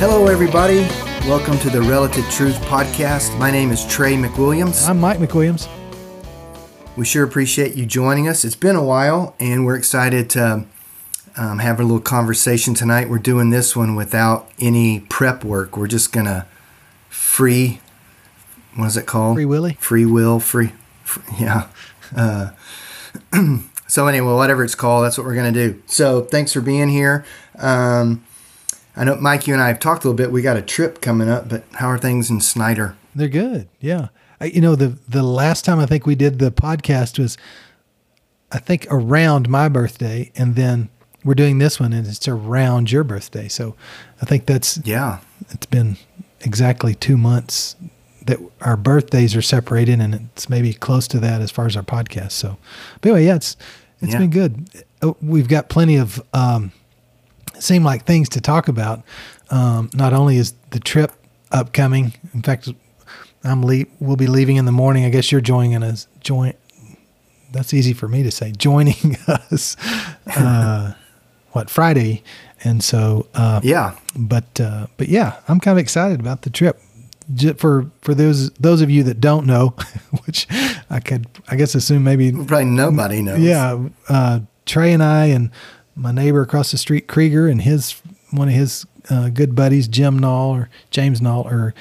Hello, everybody. Welcome to the Relative Truth Podcast. My name is Trey McWilliams. I'm Mike McWilliams. We sure appreciate you joining us. It's been a while, and we're excited to um, have a little conversation tonight. We're doing this one without any prep work. We're just going to free, what is it called? Free Willy? Free will, free, free yeah. Uh, so, anyway, whatever it's called, that's what we're going to do. So, thanks for being here. Um, I know, Mike, you and I have talked a little bit. We got a trip coming up, but how are things in Snyder? They're good. Yeah. I, you know, the the last time I think we did the podcast was, I think around my birthday, and then we're doing this one, and it's around your birthday. So, I think that's Yeah. it's been exactly two months that our birthdays are separated, and it's maybe close to that as far as our podcast. So, but anyway, yeah, it's it's Yeah. been good. Uh, We've got plenty of um, seem like things to talk about. Um, not only is the trip upcoming, in fact, I'm le- we'll be leaving in the morning. I guess you're joining us. Join. That's easy for me to say. Joining us, uh, what Friday, and so uh, Yeah. but uh, but yeah, I'm kind of excited about the trip. For for those those of you that don't know, which I could I guess assume maybe Probably nobody knows. yeah, uh, Trey and I and my neighbor across the street, Krieger, and his one of his uh, good buddies, Jim Knoll or James Knoll, are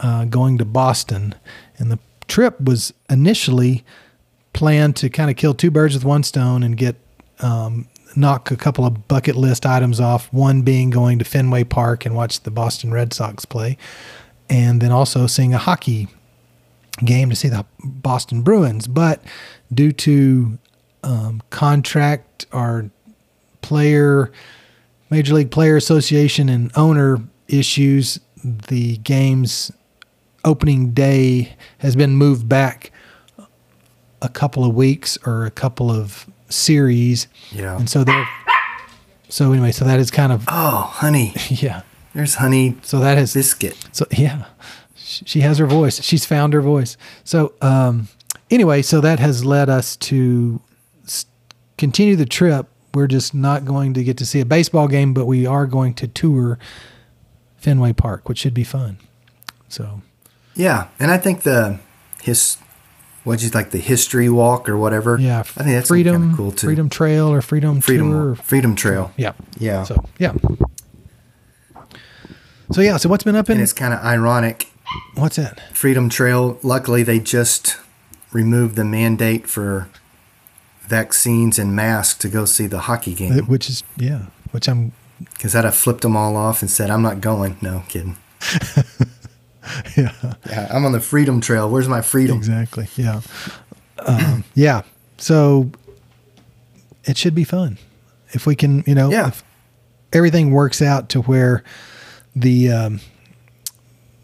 uh, going to Boston, and the trip was initially planned to kind of kill two birds with one stone and get um, knock a couple of bucket list items off. One being going to Fenway Park and watch the Boston Red Sox play, and then also seeing a hockey game to see the Boston Bruins. But due to um, contract or player, Major League Player Association and owner issues, the game's opening day has been moved back a couple of weeks or a couple of series. Yeah. And so they're, so anyway, so that is kind of, Oh, honey. yeah. There's honey So that is biscuit. so yeah, she has her voice. She's found her voice. So um, anyway, so that has led us to continue the trip. We're just not going to get to see a baseball game, but we are going to tour Fenway Park, which should be fun. So Yeah. And I think the his what'd you like the history walk or whatever? yeah, I think that's Freedom kind of cool too. Freedom Trail or Freedom, Freedom Tour. Freedom Trail. Yeah. Yeah. So yeah. So yeah. So what's been up in? and it's kind of ironic. What's that? Freedom Trail, luckily they just removed the mandate for vaccines and masks to go see the hockey game. Which is yeah. Which I'm Because I'd have flipped them all off and said, I'm not going. No, kidding. yeah. Yeah, I'm on the freedom trail. Where's my freedom? Exactly. Yeah. Um, yeah. So it should be fun if we can, you know, Yeah. if everything works out to where the, um,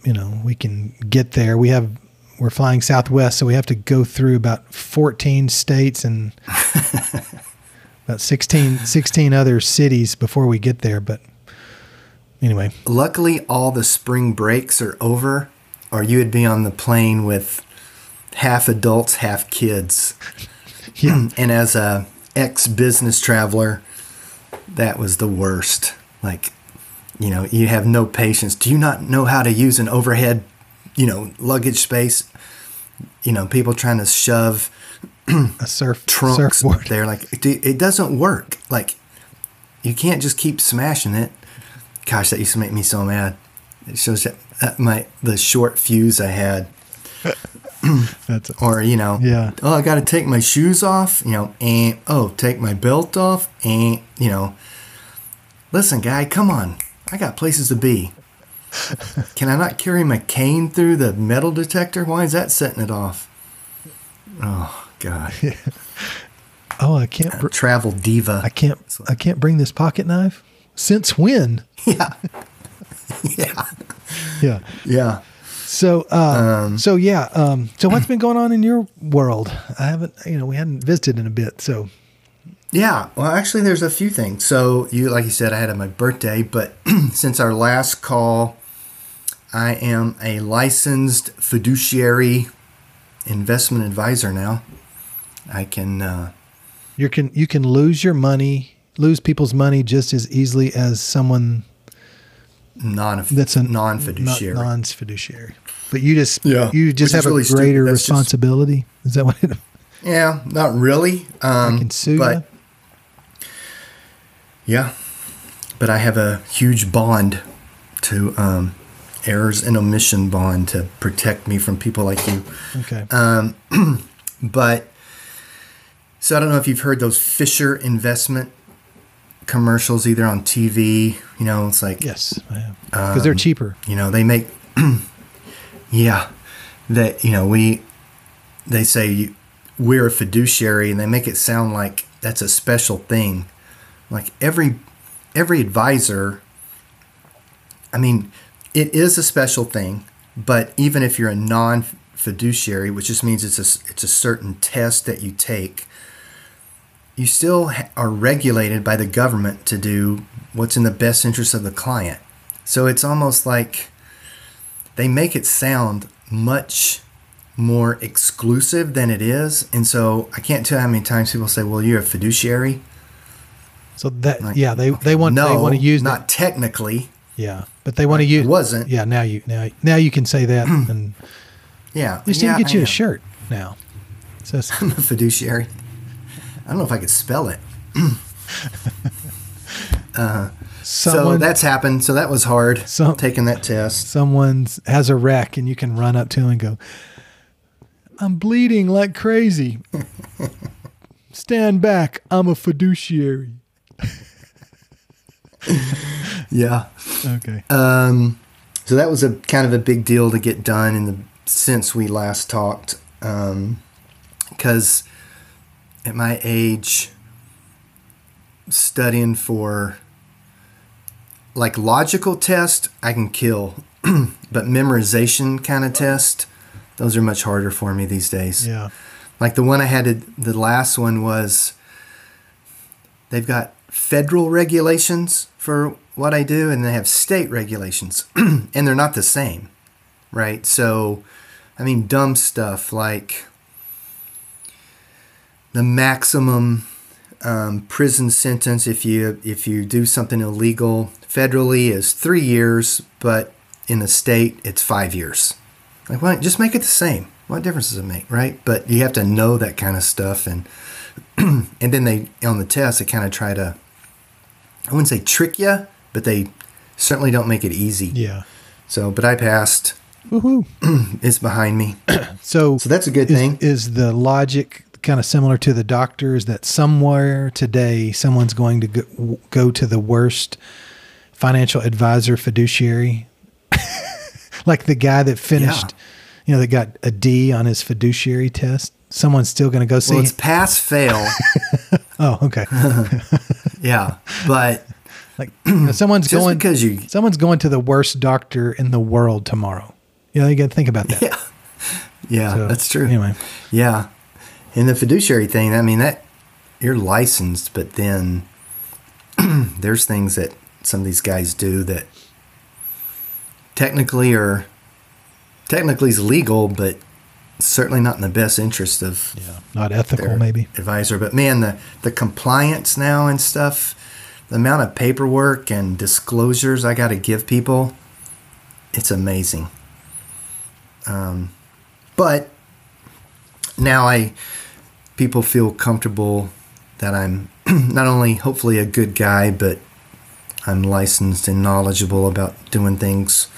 you know, we can get there. We have, we're flying Southwest, so we have to go through about 14 states and about 16, 16 other cities before we get there. But anyway, Luckily, all the spring breaks are over, or you would be on the plane with half adults, half kids. yeah, And as a ex business traveler, that was the worst. Like, you know, you have no patience. Do you not know how to use an overhead, you know, luggage space? You know, people trying to shove a surf trunks surfboard. there. Like, it, it doesn't work. Like, you can't just keep smashing it. Gosh, that used to make me so mad. It shows that my the short fuse I had, That's or you know, Yeah. Oh, I got to take my shoes off. You know, and oh, take my belt off, and you know, listen, guy, come on, I got places to be. Can I not carry my cane through the metal detector? Why is that setting it off? Oh God, oh, I can't. Uh, br- travel diva. I can't. I can't bring this pocket knife. Since when? yeah, yeah, Yeah. yeah. So, uh, so yeah. Um, so what's been going on in your world? I haven't. You know, we hadn't visited in a bit. So, Yeah, well, actually, there's a few things. So, you, like you said, I had my birthday, but since our last call, I am a licensed fiduciary investment advisor now. I can. Uh, you can you can lose your money, lose people's money just as easily as someone non that's a non fiduciary. Non fiduciary. But you just Yeah, you just which have is really a greater stupid. That's just- responsibility. Is that what it? Yeah, not really. Um, can sue but you? yeah, but I have a huge bond to um, errors and omission bond to protect me from people like you. Okay. Um, but so I don't know if you've heard those Fisher investment commercials either on TV. You know, it's like yes, because they're um, cheaper. you know they make yeah that you know we they say you, we're a fiduciary and they make it sound like that's a special thing like every every advisor i mean it is a special thing but even if you're a non fiduciary which just means it's a it's a certain test that you take you still are regulated by the government to do what's in the best interest of the client so it's almost like they make it sound much more exclusive than it is. And so I can't tell how many times people say, well, you're a fiduciary. So that Like, yeah, they they want no, they want to use not that. technically. Yeah, but they want to use wasn't. Yeah, now you now now you can say that and Yeah. at least yeah, you can get I you am. a shirt now. It says I'm a fiduciary. I don't know if I could spell it. so someone that's happened. So that was hard. Some- taking that test. someone has a wreck and you can run up to him and go, "I'm bleeding like crazy. Stand back. I'm a fiduciary." Yeah. Okay. Um, so that was a kind of a big deal to get done in the since we last talked. Because at my age, studying for like logical test, I can kill, but memorization kind of test, those are much harder for me these days. yeah. Like the one I had, to, the last one was they've got federal regulations for what I do, and they have state regulations, and they're not the same, right? So, I mean, dumb stuff like the maximum um, prison sentence if you if you do something illegal federally is three years, but in the state it's five years. Like, why just make it the same? What difference does it make, right? But you have to know that kind of stuff, and and then they on the test they kind of try to, I wouldn't say trick you, but they certainly don't make it easy. Yeah. So, but I passed. Woohoo. It's behind me. So So that's a good is, thing. Is the logic kind of similar to the doctors that somewhere today someone's going to go, go to the worst financial advisor fiduciary? like the guy that finished, you know, that got a D on his fiduciary test. Someone's still going to go see. Well, it's pass fail. oh, okay. yeah, but like someone's going because you someone's going to the worst doctor in the world tomorrow. You know, you got to think about that. yeah yeah So, that's true. Anyway, Yeah. And the fiduciary thing, I mean that you're licensed, but then there's things that some of these guys do that technically are technically is legal, but certainly not in the best interest of yeah, not ethical, maybe. advisor. But man, the the compliance now and stuff, the amount of paperwork and disclosures I got to give people, it's amazing. Um, but now I people feel comfortable that I'm not only hopefully a good guy, but I'm licensed and knowledgeable about doing things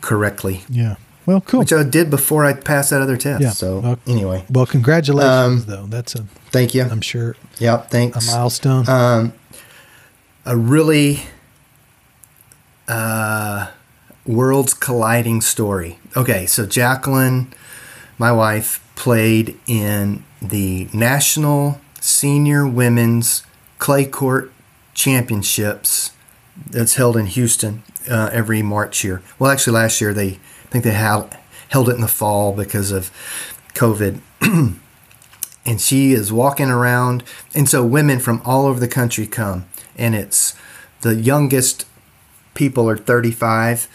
correctly, Yeah. Well, cool. which I did before I passed that other test. Yeah. So Well- anyway, Well, congratulations, Um, though. That's a, thank you. I'm sure, Yep, thanks. a milestone. Um, a really uh, worlds colliding story. Okay, so Jacqueline, my wife, played in the National Senior Women's Clay Court Championships that's held in Houston uh, every March here. Well, actually, last year they I think they held held it in the fall because of COVID. and she is walking around, and so women from all over the country come, and it's the youngest people are 35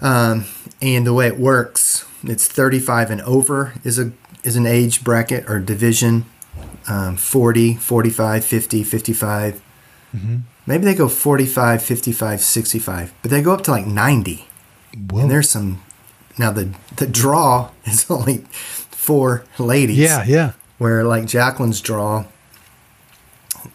Um, and the way it works, it's 35 and over is a is an age bracket or division. Um, 40, 45, 50, 55. Maybe they go 45, 55, 65, but they go up to like 90. Whoa. And there's some. Now the the draw is only four ladies. yeah, yeah. Where like Jacqueline's draw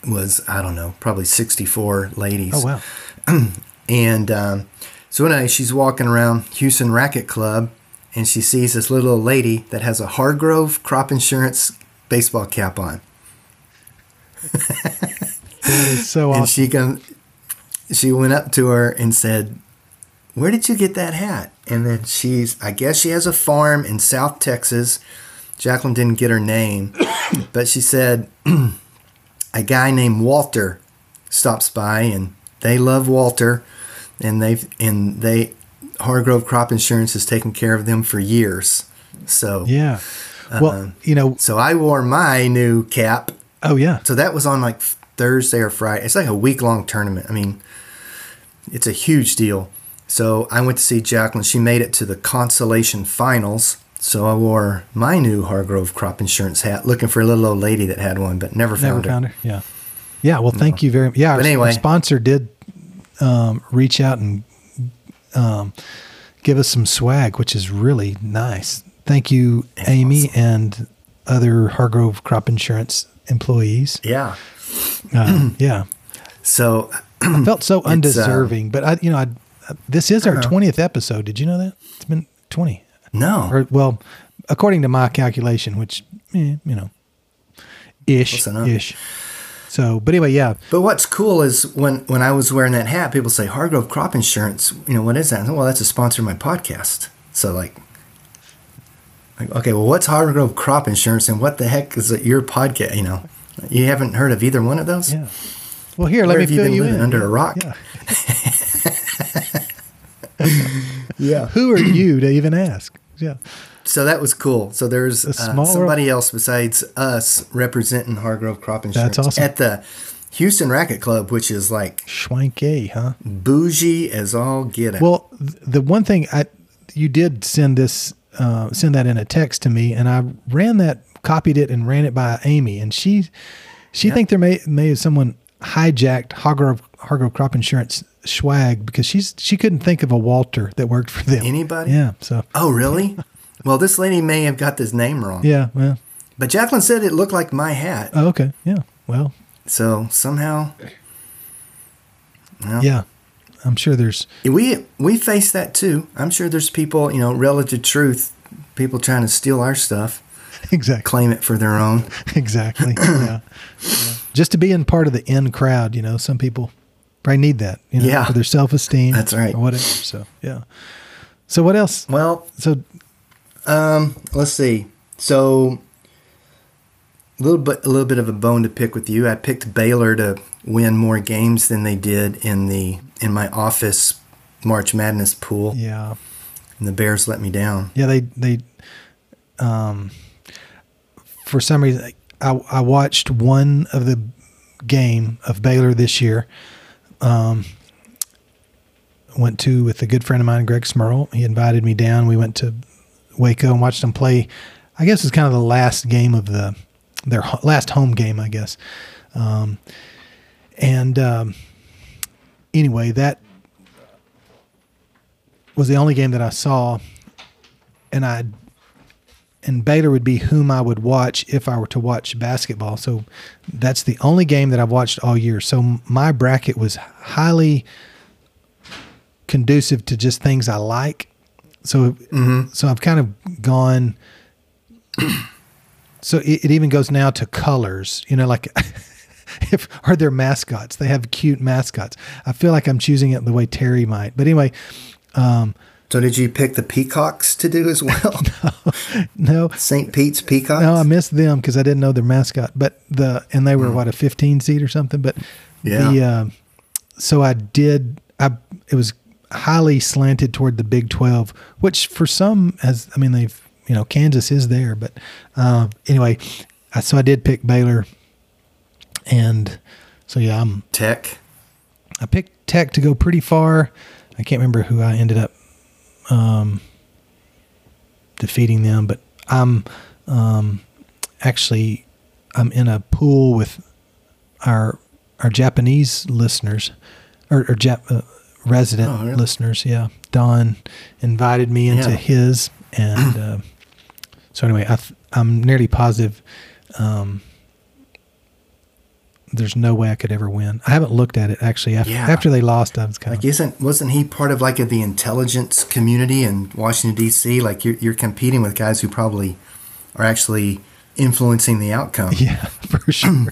was I don't know probably 64 ladies. Oh wow. And um, so anyway, she's walking around Houston Racket Club, and she sees this little old lady that has a Hargrove crop insurance baseball cap on, That is so and she come, she went up to her and said, "Where did you get that hat?" And then she's, I guess she has a farm in South Texas. Jacqueline didn't get her name, but she said a guy named Walter stops by, and they love Walter, and they've and they Hargrove Crop Insurance has taken care of them for years. So yeah. Well, you know. so I wore my new cap. Oh yeah. So that was on like Thursday or Friday. It's like a week long tournament. I mean, it's a huge deal. So I went to see Jacqueline. She made it to the consolation finals. So I wore my new Hargrove crop insurance hat, looking for a little old lady that had one, but never Never found her. found her. Yeah. Yeah. Well, thank you very much. Yeah. Our, But our anyway. sponsor did um, reach out and um, give us some swag, which is really nice. Thank you, Amy, and other Hargrove Crop Insurance employees. Yeah. Uh, yeah. So I felt so uh, undeserving, but I, you know, I, this is our 20th episode. Did you know that? It's been 20. no, Or, well, according to my calculation, which, eh, you know, ish, ish. So, but anyway, yeah. But what's cool is when when I was wearing that hat, people say Hargrove Crop Insurance. You know what is that? Said, well, that's a sponsor of my podcast. So like, like okay, well, what's Hargrove Crop Insurance, and what the heck is it, your podcast? You know, you haven't heard of either one of those. Yeah. Well, here, Where let me have you fill been you living in. under a rock? Yeah. Yeah. Who are you to even ask? Yeah. So that was cool. So there's uh, somebody else besides us representing Hargrove Crop Insurance awesome. at the Houston Racket Club, which is like Schwanky, huh? bougie as all get out. Well, the one thing I, you did send this, uh, send that in a text to me, and I ran that, copied it, and ran it by Amy, and she, she think there may may have someone hijacked Hargrove Hargrove Crop Insurance swag because she's she couldn't think of a Walter that worked for them. Anybody? Yeah. So oh, really? well, this lady may have got this name wrong. yeah. Well. But Jacqueline said it looked like my hat. Oh, okay. Yeah. Well. So somehow, well, Yeah. I'm sure there's. we we face that too. I'm sure there's people, you know, relative truth, people trying to steal our stuff, Exactly. claim it for their own. exactly. Yeah. Yeah. Just to be in part of the in crowd, you know, some people probably need that, you know, Yeah. for their self esteem. That's right. Or whatever. So, yeah. So, what else? Well, So, um, let's see. So a little bit a little bit of a bone to pick with you. I picked Baylor to win more games than they did in the in my office March Madness pool, yeah. and the Bears let me down. Yeah. They, they, um, for some reason, I, I watched one of the game of Baylor this year. Um, went to with a good friend of mine, Greg Smurl. He invited me down. We went to Waco and watched them play. I guess it's kind of the last game of the their last home game, I guess. Um, and um, anyway, that was the only game that I saw, and I and Baylor would be whom I would watch if I were to watch basketball. So that's the only game that I've watched all year. So my bracket was highly conducive to just things I like. So so I've kind of gone. so it, it even goes now to colors. You know, like if are there mascots? They have cute mascots. I feel like I'm choosing it the way Terry might. But anyway, um, So did you pick the Peacocks to do as well? no, no. St. Pete's Peacocks. No, I missed them because I didn't know their mascot. But the and they were what a 15 seed or something. But Yeah. the uh, so I did. I it was highly slanted toward the Big 12, which for some has I mean they've you know Kansas is there, but uh, anyway, I, so I did pick Baylor, and so yeah, I'm Tech. I picked Tech to go pretty far. I can't remember who I ended up um, defeating them, but I'm um, actually I'm in a pool with our our Japanese listeners or, or Jap, uh, resident Oh, really? listeners. Yeah, Don invited me into Yeah. his, and uh, so anyway, I th- I'm nearly positive. Um, there's no way I could ever win. I haven't looked at it actually. After, Yeah. after they lost, I was kind of Like, of isn't wasn't he part of like the intelligence community in Washington D.C.? Like, you're you're competing with guys who probably are actually influencing the outcome. Yeah, for sure.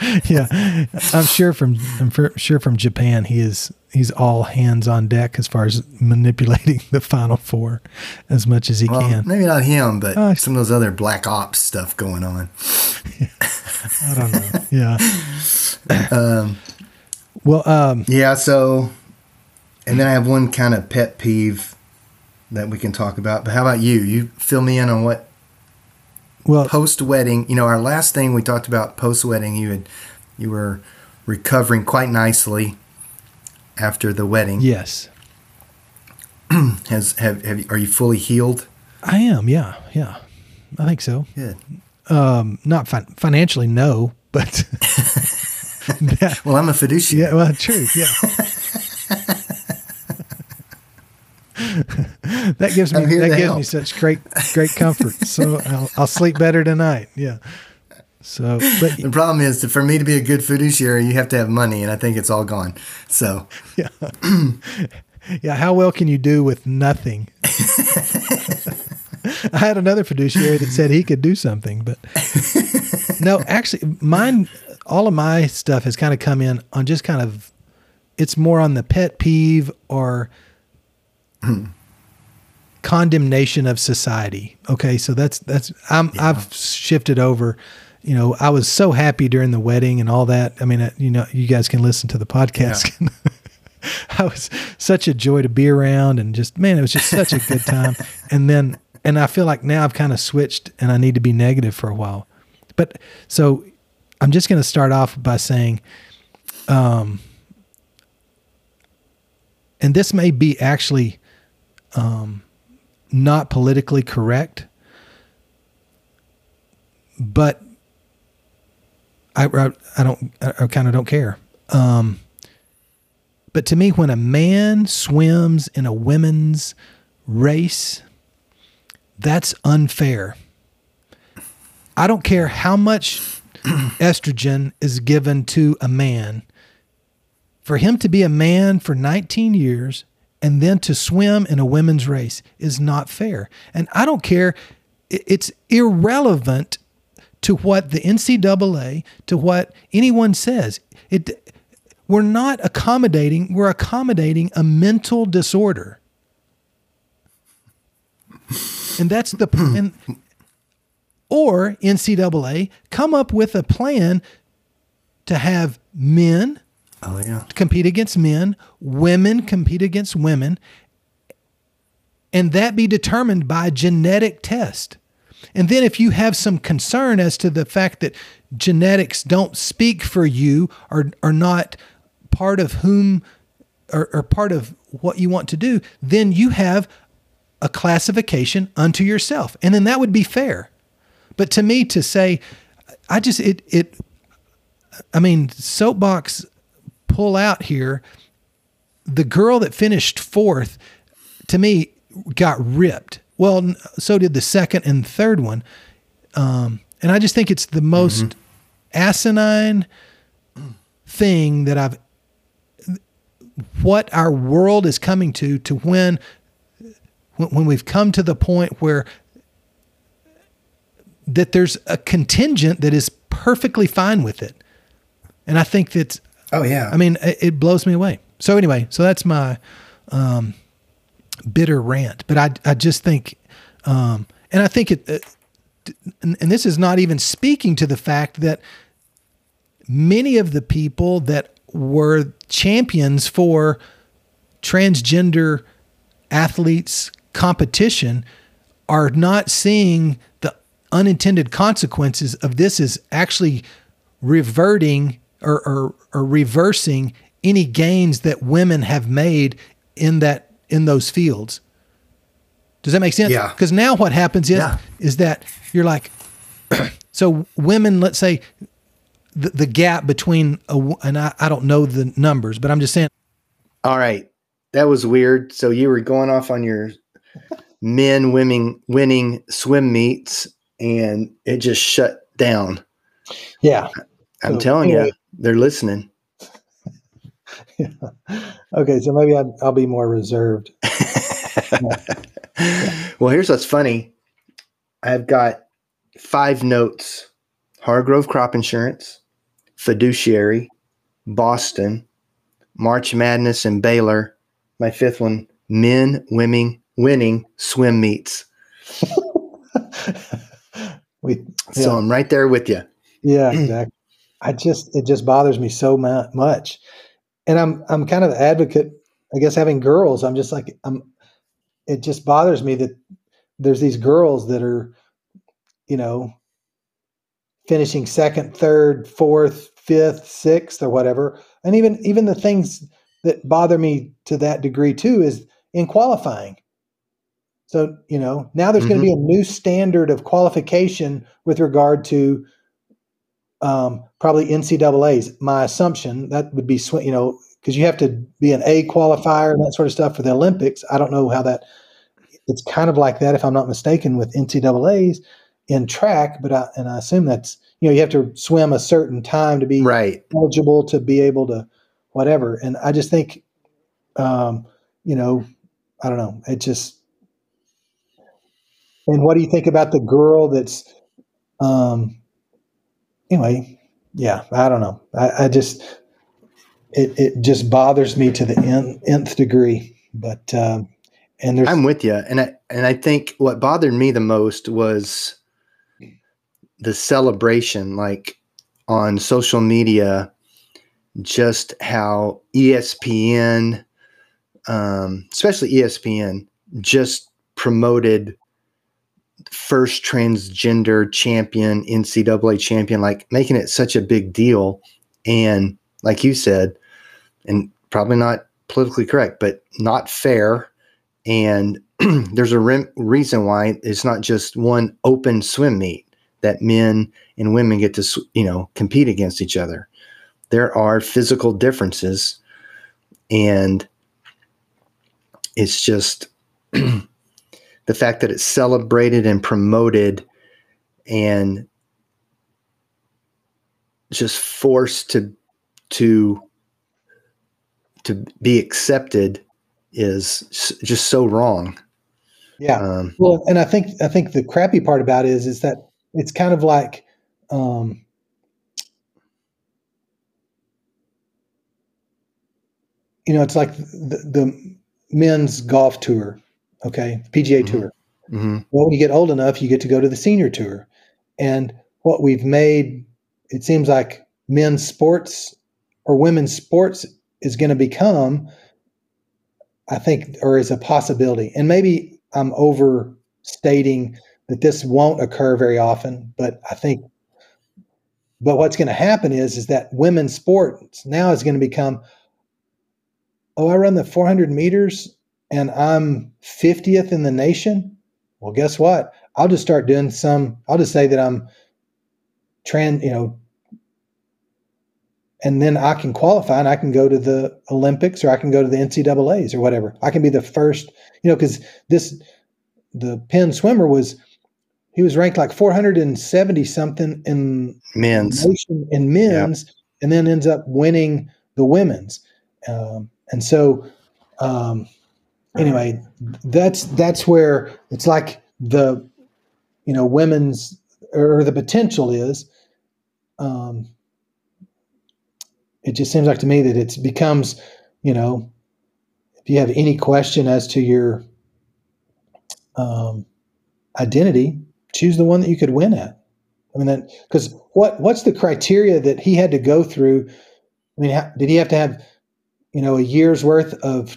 yeah, I'm sure from I'm sure from Japan he is he's all hands on deck as far as manipulating the final four as much as he Well, can. maybe not him, but I- some of those other black ops stuff going on. I don't know. Yeah. Um, Well, um, yeah. So, and then I have one kind of pet peeve that we can talk about. But how about you? You fill me in on what well, post wedding. You know, our last thing we talked about post wedding. You had you were recovering quite nicely after the wedding. yes, Has have, have you- are you fully healed? I am. Yeah, yeah, I think so. Good. Um, not fin- financially, no, but yeah, Well, I'm a fiduciary. yeah, well, true, yeah. that gives me that gives help. me such great great comfort. So I'll, I'll sleep better tonight. Yeah. So, but The problem is that for me to be a good fiduciary, you have to have money, and I think it's all gone. So yeah, yeah. How well can you do with nothing? I had another fiduciary that said he could do something, but no, actually, mine, all of my stuff has kind of come in on just kind of, it's more on the pet peeve or hmm. condemnation of society. Okay, so that's that's I'm I've shifted over. You know, I was so happy during the wedding and all that. I mean, uh, you know, you guys can listen to the podcast. I was such a joy to be around and just man, it was just such a good time. and then and I feel like now I've kind of switched and I need to be negative for a while. But so I'm just going to start off by saying um and this may be actually um not politically correct but I, I, I don't I kind of don't care. Um, but to me, when a man swims in a women's race, that's unfair. I don't care how much estrogen is given to a man. For him to be a man for 19 years and then to swim in a women's race is not fair. And I don't care, it's irrelevant to what the NCAA, to what anyone says. It, we're not accommodating, we're accommodating a mental disorder. And that's the and, or NCAA come up with a plan to have men Oh yeah. compete against men, women compete against women, and that be determined by genetic test. And then if you have some concern as to the fact that genetics don't speak for you or are not part of whom or, or part of what you want to do, then you have a classification unto yourself. And then that would be fair. But to me to say I just it it I mean soapbox pull out here the girl that finished fourth to me got ripped well so did the second and third one um, and i just think it's the most asinine thing that i've what our world is coming to to when when we've come to the point where that there's a contingent that is perfectly fine with it and i think that Oh yeah. I mean, it, it blows me away. So anyway, so that's my um, bitter rant. But I, I just think, um, and I think it, uh, and, and this is not even speaking to the fact that many of the people that were champions for transgender athletes competition are not seeing the unintended consequences of this is actually reverting or, or, or reversing any gains that women have made in that in those fields Does that make sense? Yeah. Because now what happens is Yeah. is that you're like, so women, let's say, the, the gap between a w- and I, I don't know the numbers, but I'm just saying All right. That was weird. So you were going off on your men winning winning swim meets and it just shut down. Yeah. I'm So, telling anyway. you, they're listening. Okay, so maybe I'll, I'll be more reserved. well, here's what's funny. I've got five notes Hargrove Crop Insurance, Fiduciary, Boston, March Madness, and Baylor. My fifth one men, women, winning swim meets. We So I'm right there with you. Yeah, exactly. I just it just bothers me so much, and I'm I'm kind of advocate. I guess having girls, I'm just like I'm. It just bothers me that there's these girls that are, you know, finishing second, third, fourth, fifth, sixth, or whatever, and even even the things that bother me to that degree too is in qualifying. So you know now there's going to mm-hmm. be a new standard of qualification with regard to um, probably NCAA's. My assumption that would be, sw- you know, because you have to be an A qualifier and that sort of stuff for the Olympics. I don't know how that. It's kind of like that, if I'm not mistaken, with NCAA's in track, but I, and I assume that's you know you have to swim a certain time to be Right. eligible to be able to whatever. And I just think, um, you know, I don't know. It just. And what do you think about the girl that's, um, anyway, yeah, I don't know. I, I just, it, it just bothers me to the nth, degree. But, um, and there's, I'm with you. And I and I think what bothered me the most was the celebration, like on social media, just how ESPN, um, especially ESPN, just promoted first transgender champion, NCAA champion, like making it such a big deal. And like you said, and probably not politically correct, but not fair. And there's a rem- reason why it's not just one open swim meet that men and women get to, you know, compete against each other. There are physical differences, and it's just the fact that it's celebrated and promoted and just forced to to to be accepted is just so wrong. yeah. Um, Well, and I think I think the crappy part about it is is that it's kind of like um, you know, it's like the, the men's golf tour, okay, PGA Mhm. tour. mhm. Well, when you get old enough, you get to go to the senior tour, and what we've made it seems like men's sports or women's sports is going to become I think, or is a possibility. And maybe I'm overstating that this won't occur very often, but I think, but what's going to happen is, is that women's sports now is going to become, oh, I run the 400 meters and I'm 50th in the nation. Well, guess what? I'll just start doing some, I'll just say that I'm trans, you know, and then I can qualify and I can go to the Olympics or I can go to the NCAA's or whatever. I can be the first, you know, because this the Penn swimmer was he was ranked like 470 something in men's. nation in men's, and then ends up winning the women's. Um, and so, um, anyway, that's that's where it's like the you know women's or the potential is. Um, it just seems like to me that it becomes, you know, if you have any question as to your um, identity, choose the one that you could win at. I mean, because what what's the criteria that he had to go through? I mean, did he have to have, you know, a year's worth of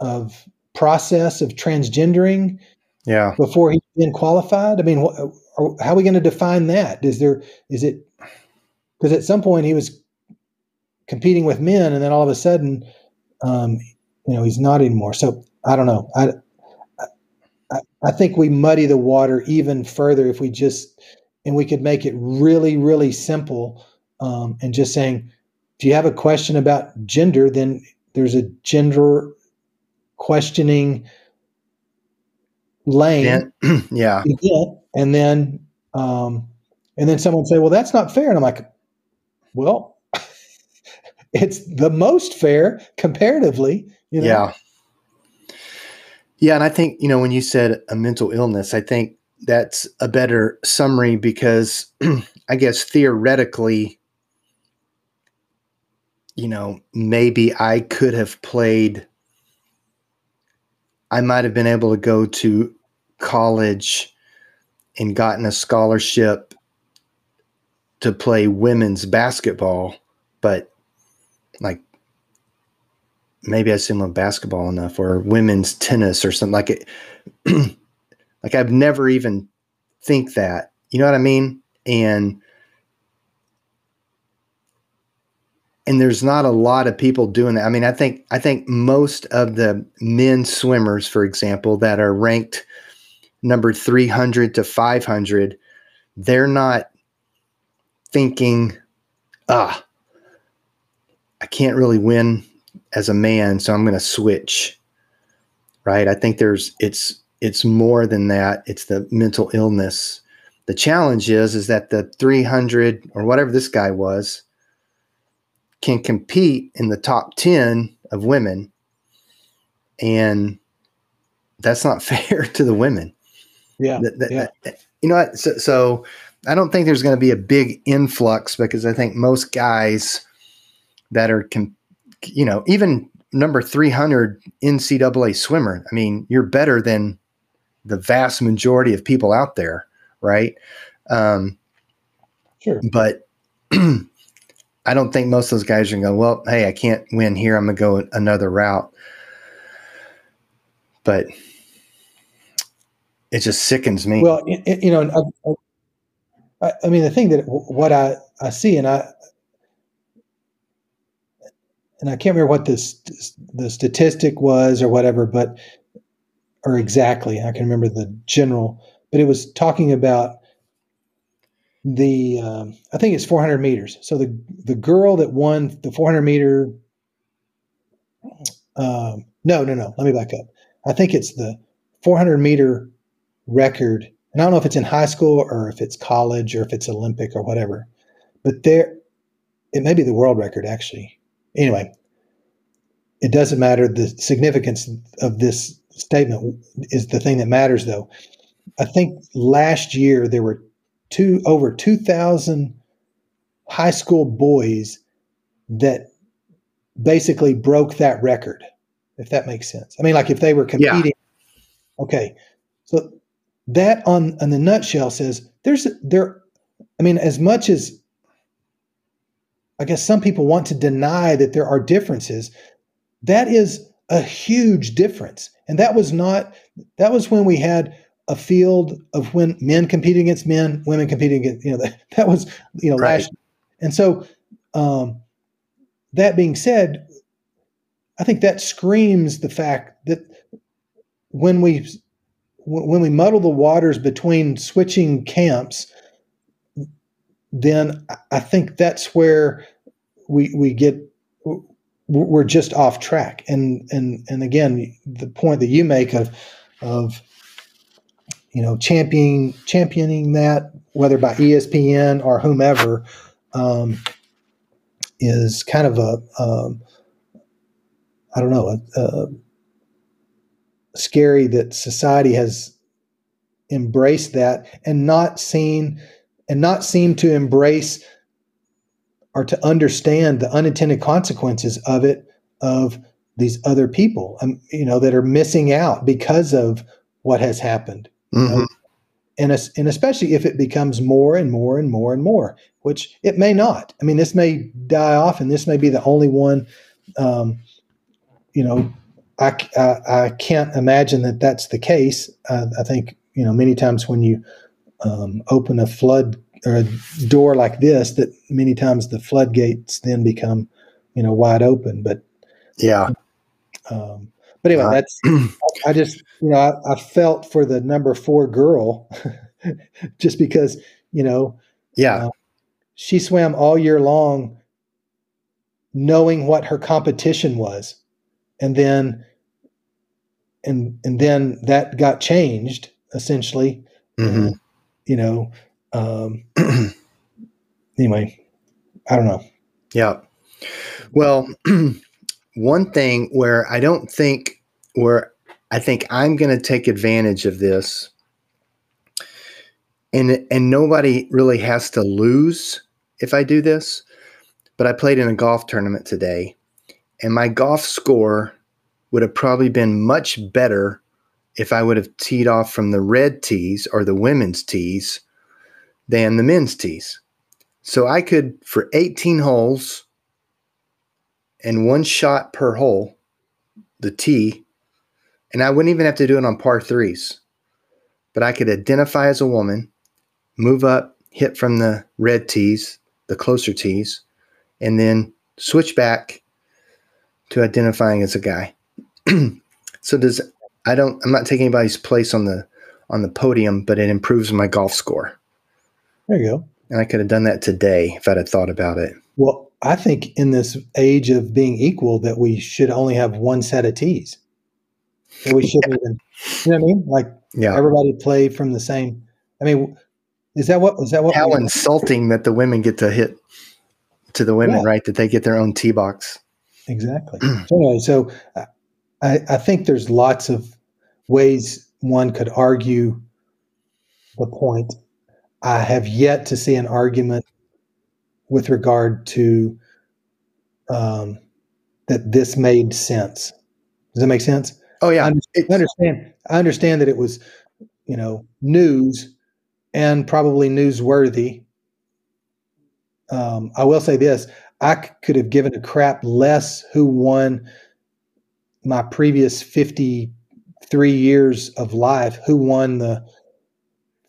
of process of transgendering Yeah. before he then qualified? I mean, wh- how are we going to define that? Is there is it because at some point he was competing with men, and then all of a sudden, um, you know, he's not anymore. So I don't know. I I, I think we muddy the water even further if we just and we could make it really really simple um, and just saying if you have a question about gender then there's a gender questioning lane Yeah. yeah. and then um, and then someone say well that's not fair and i'm like well it's the most fair comparatively you know? Yeah. Yeah. And I think, you know, when you said a mental illness, I think that's a better summary because I guess theoretically, you know, maybe I could have played, I might have been able to go to college and gotten a scholarship to play women's basketball, but like maybe I didn't love basketball enough or women's tennis or something like it. like I've never even think that, you know what I mean? And, and there's not a lot of people doing that. I mean, I think, I think most of the men swimmers, for example, that are ranked number 300 to 500, they're not thinking, ah, I can't really win as a man, so I'm going to switch. Right? I think there's it's it's more than that. It's the mental illness. The challenge is is that the 300 or whatever this guy was can compete in the top 10 of women and that's not fair to the women. yeah, That- that- yeah. that- you know what? So, so I don't think there's going to be a big influx because I think most guys that are, com- you know, even number 300 NCAA swimmer, I mean, you're better than the vast majority of people out there, right? Um, sure but I don't think most of those guys are going well, hey, I can't win here. I'm going to go another route. But it just sickens me. Well, you know, I, I, I mean, the thing that what I, I see, and I, and I can't remember what this the statistic was or whatever, but or exactly, I can remember the general, but it was talking about the um, I think it's 400 meters. So the the girl that won the 400 meter, um, no, no, no. Let me back up. I think it's the 400 meter record. And I don't know if it's in high school or if it's college or if it's Olympic or whatever. But there, it may be the world record actually. Anyway, it doesn't matter. The significance of this statement is the thing that matters, though. I think last year there were two over 2,000 high school boys that basically broke that record, if that makes sense. I mean, like if they were Yeah. competing. Okay, so that on in the nutshell says there's there. I mean, as much as I guess some people want to deny that there are differences, that is a huge difference, and that was not that was when we had a field of when men competing against men, women competing against you know that, that was you know Right. last, and so um, that being said, I think that screams the fact that when we when we muddle the waters between switching camps, then I- I think that's where we we get we're just off track. And and and again, the point that you make of of you know championing championing that whether by ESPN or whomever um, is kind of a um, I don't know a, a scary that society has embraced that and not seen and not seem to embrace or to understand the unintended consequences of it of these other people um, you know that are missing out because of what has happened Mhm. and, and especially if it becomes more and more and more and more which it may not i mean this may die off and this may be the only one um, you know I I can't imagine that that's the case uh, i think you know many times when you um, open a flood or a door like this that many times the floodgates then become you know wide open but Yeah. um, But anyway, that's I just you know I, I, felt for the number four girl, just because you know, yeah, uh, she swam all year long, knowing what her competition was, and then and and then that got changed essentially. Mm-hmm. Uh, you know, um, anyway, I don't know. Yeah. Well, one thing where I don't think where I think I'm going to take advantage of this and and nobody really has to lose if I do this. But I played in a golf tournament today and my golf score would have probably been much better if I would have teed off from the red tees or the women's tees than the men's tees. So I could, for 18 holes and one shot per hole, the tee, and I wouldn't even have to do it on par threes, but I could identify as a woman, move up, hit from the red tees, the closer tees, and then switch back to identifying as a guy. so does I don't I'm not taking anybody's place on the on the podium, but it improves my golf score. There you go. And I could have done that today if I'd have thought about it. Well, I think in this age of being equal that we should only have one set of tees. That we shouldn't even you know what I mean? Like yeah. everybody play from the same I mean is that what is that what how insulting that the women get to hit to the women, yeah. right? That they get their own tee box. Exactly. so anyway, so I, I think there's lots of ways one could argue the point. I have yet to see an argument with regard to um, that this made sense. Does that make sense? Oh yeah, I understand. I understand that it was, you know, news and probably newsworthy. Um, I will say this: I could have given a crap less who won my previous 53 years of life who won the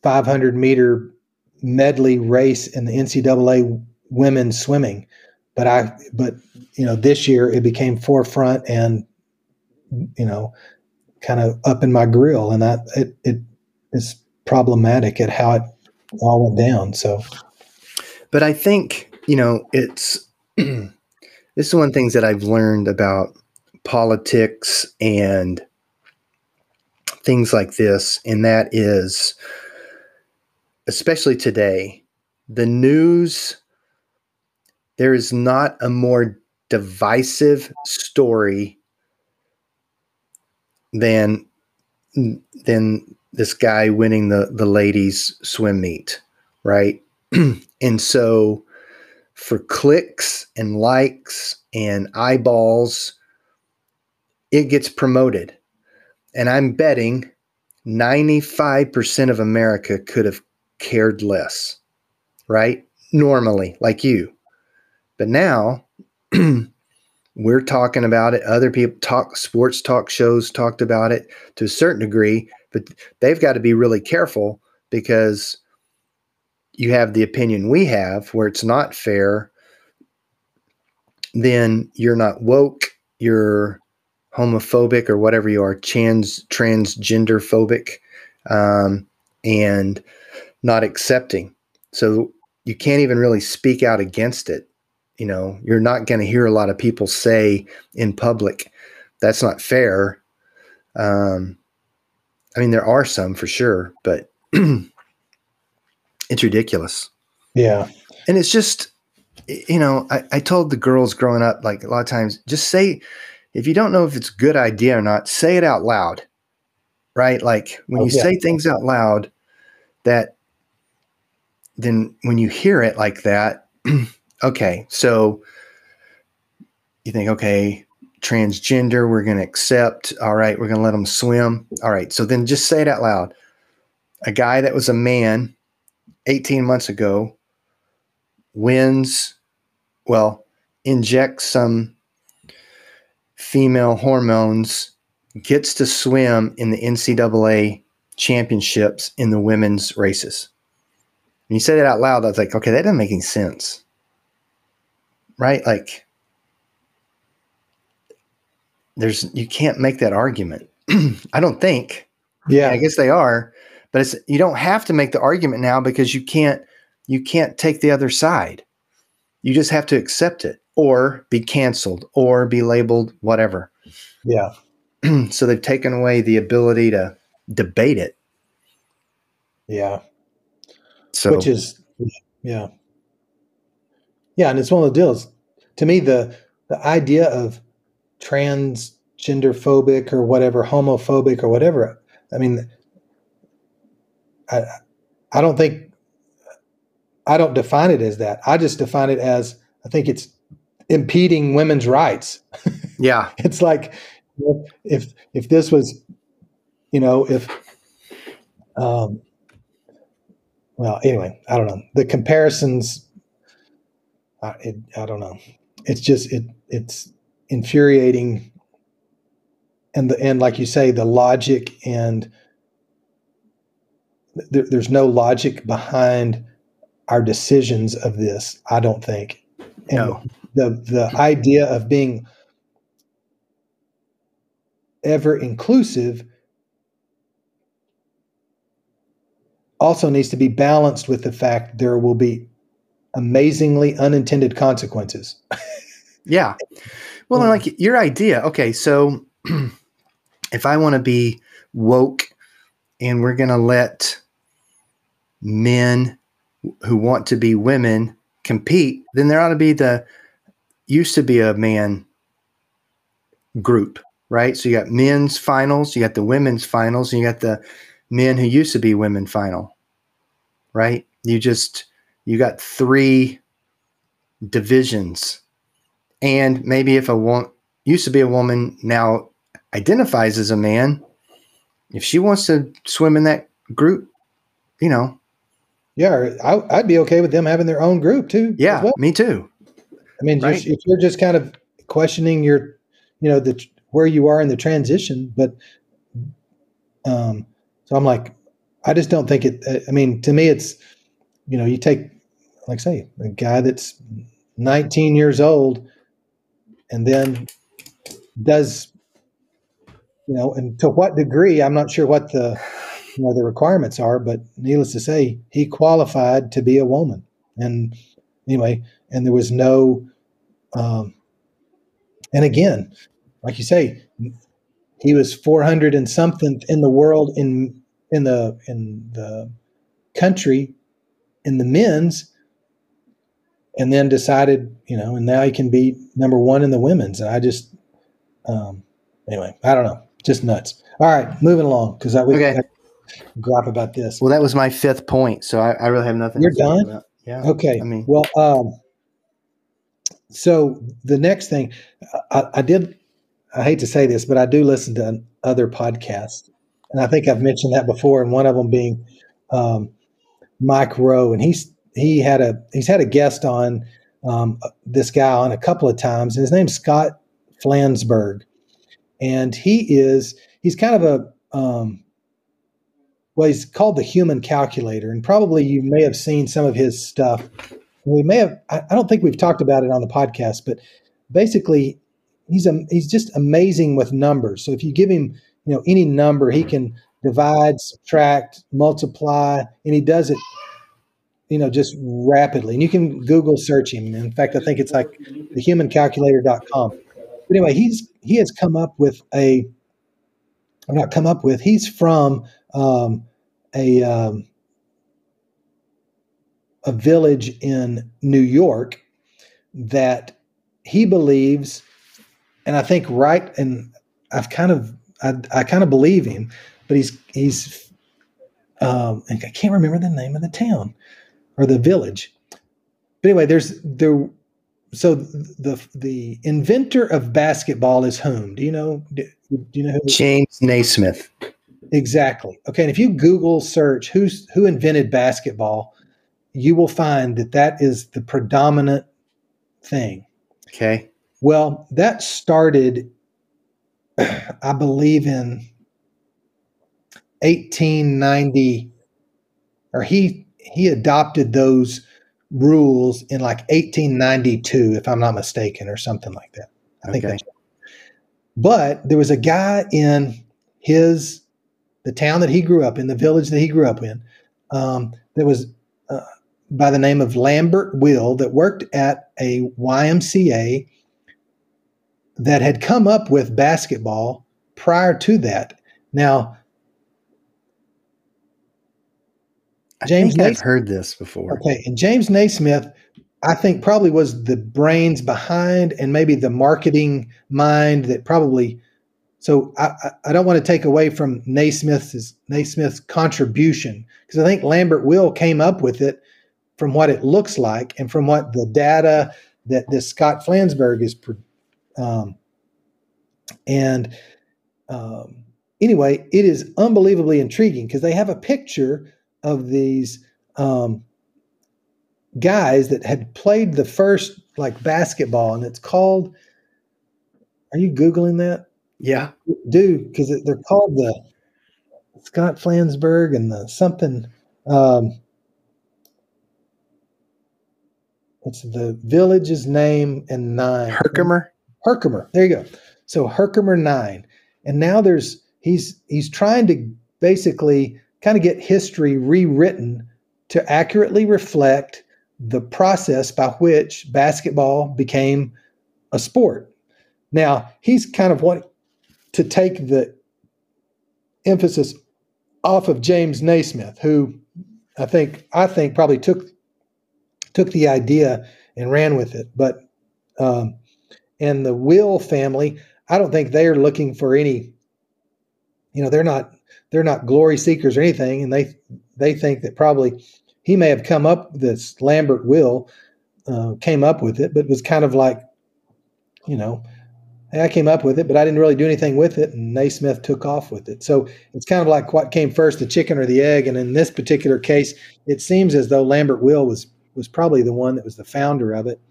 500 meter medley race in the NCAA women's swimming. But I, but you know, this year it became forefront and, you know, kind of up in my grill, and that it it is problematic at how it all went down. So, but I think you know it's this is one of the things that I've learned about politics and things like this, and that is, especially today, the news. There is not a more divisive story than than this guy winning the the ladies swim meet, right? and so for clicks and likes and eyeballs it gets promoted. And I'm betting 95% of America could have cared less, right? Normally, like you. But now we're talking about it. Other people talk, sports talk shows talked about it to a certain degree, but they've got to be really careful because you have the opinion we have where it's not fair. Then you're not woke, you're homophobic or whatever you are, trans transgender phobic, um, and not accepting. So you can't even really speak out against it. You know, you're not going to hear a lot of people say in public, "That's not fair." Um, I mean, there are some for sure, but it's ridiculous. Yeah, and it's just, you know, I, I told the girls growing up, like a lot of times, just say if you don't know if it's a good idea or not, say it out loud, right? Like when oh, you yeah. say things out loud, that then when you hear it like that, okay, so you think, okay, transgender, we're going to accept. All right, we're going to let them swim. All right, so then just say it out loud. A guy that was a man 18 months ago wins, well, injects some female hormones, gets to swim in the NCAA championships in the women's races. When you say that out loud, I was like, okay, that doesn't make any sense. Right? Like, there's you can't make that argument. I don't think. Yeah. I guess they are, but it's you don't have to make the argument now because you can't you can't take the other side. You just have to accept it or be canceled or be labeled whatever. Yeah. so they've taken away the ability to debate it. Yeah. So Which is, yeah. Yeah. And it's one of the deals. To me, the, the idea of transgender phobic or whatever, homophobic or whatever, I mean, I, I don't think, I don't define it as that. I just define it as, I think it's impeding women's rights. yeah, it's like if if this was, you know, if um, well, anyway, I don't know. The comparisons, I, it, I don't know. It's just it it's infuriating, and the and like you say, the logic and there, there's no logic behind our decisions of this. I don't think. And no. The the idea of being ever inclusive also needs to be balanced with the fact there will be amazingly unintended consequences. yeah. Well, Yeah. like your idea. Okay, so if I want to be woke and we're going to let men who want to be women compete, then there ought to be the used to be a man group, right? So you got men's finals, you got the women's finals, and you got the men who used to be women final, right? You just you got three divisions, and maybe if a one used to be a woman now identifies as a man, if she wants to swim in that group, you know, Yeah, I, I'd be okay with them having their own group too. yeah, well. me too. I mean, Right. just, if you're just kind of questioning your, you know, the where you are in the transition, but um, so I'm like, I just don't think it. I mean, to me, it's, you know, you take, like, I say, a guy that's 19 years old, and then does, you know, and to what degree, I'm not sure what the, you know, the requirements are, but needless to say, he qualified to be a woman, and anyway, and there was no um, and again like you say he was 400 and something in the world in in the in the country in the men's and then decided you know and now he can be number one in the women's and i just um anyway i don't know just nuts all right moving along because i would Okay. gripe about this Well, that was my fifth point, so I, I really have nothing. You're to done? About. Yeah. Okay. I mean, well, um, so the next thing I, I did, I hate to say this, but I do listen to other podcasts, and I think I've mentioned that before. And one of them being um, Mike Rowe, and he's he had a he's had a guest on um, this guy on a couple of times, and his name's Scott Flansburg, and he is he's kind of a um, well, he's called the human calculator, and probably you may have seen some of his stuff. We may have. I, I don't think we've talked about it on the podcast, but basically, he's a, he's just amazing with numbers. So if you give him, you know, any number, he can divide, subtract, multiply, and he does it, you know, just rapidly. And you can Google search him. In fact, I think it's like thehumancalculator.com. But anyway, he's he has come up with a. I'm not come up with. He's from um, a um, a village in New York that he believes, and I think right, and I've kind of I, I kind of believe him, but he's he's um, and I can't remember the name of the town or the village. But anyway, there's there. So the the inventor of basketball is whom? Do you know? Do, you know who? James Naismith. Exactly. Okay, and if you Google search who's who invented basketball, you will find that that is the predominant thing. Okay. Well, that started, I believe, in 1890, or he he adopted those rules in like 1892, if I'm not mistaken, or something like that. I think Okay. that's but there was a guy in his the town that he grew up in, the village that he grew up in, um, that was uh, by the name of Lambert Will that worked at a YMCA that had come up with basketball prior to that. Now, James I have heard this before. Okay, and James Naismith, I think probably was the brains behind and maybe the marketing mind that probably. So I, I don't want to take away from Naismith's Naismith's contribution because I think Lambert Will came up with it from what it looks like and from what the data that this Scott Flansburg is. Um, and um, anyway, it is unbelievably intriguing because they have a picture of these um, guys that had played the first like basketball, and it's called. Are you googling that? Yeah, do because they're called the Scott Flansburg and the something. Um, it's the village's name and nine. Herkimer. Herkimer. There you go. So Herkimer nine, and now there's he's he's trying to basically kind of get history rewritten to accurately reflect the process by which basketball became a sport. Now, he's kind of wanting to take the emphasis off of James Naismith, who I think I think probably took took the idea and ran with it. But um, and the Will family, I don't think they're looking for any. You know, they're not they're not glory seekers or anything, and they they think that probably he may have come up this Lambert Will uh, came up with it, but it was kind of like, you know, hey, I came up with it, but I didn't really do anything with it, and Naismith took off with it. So it's kind of like what came first, the chicken or the egg. And in this particular case, it seems as though Lambert Will was was probably the one that was the founder of it,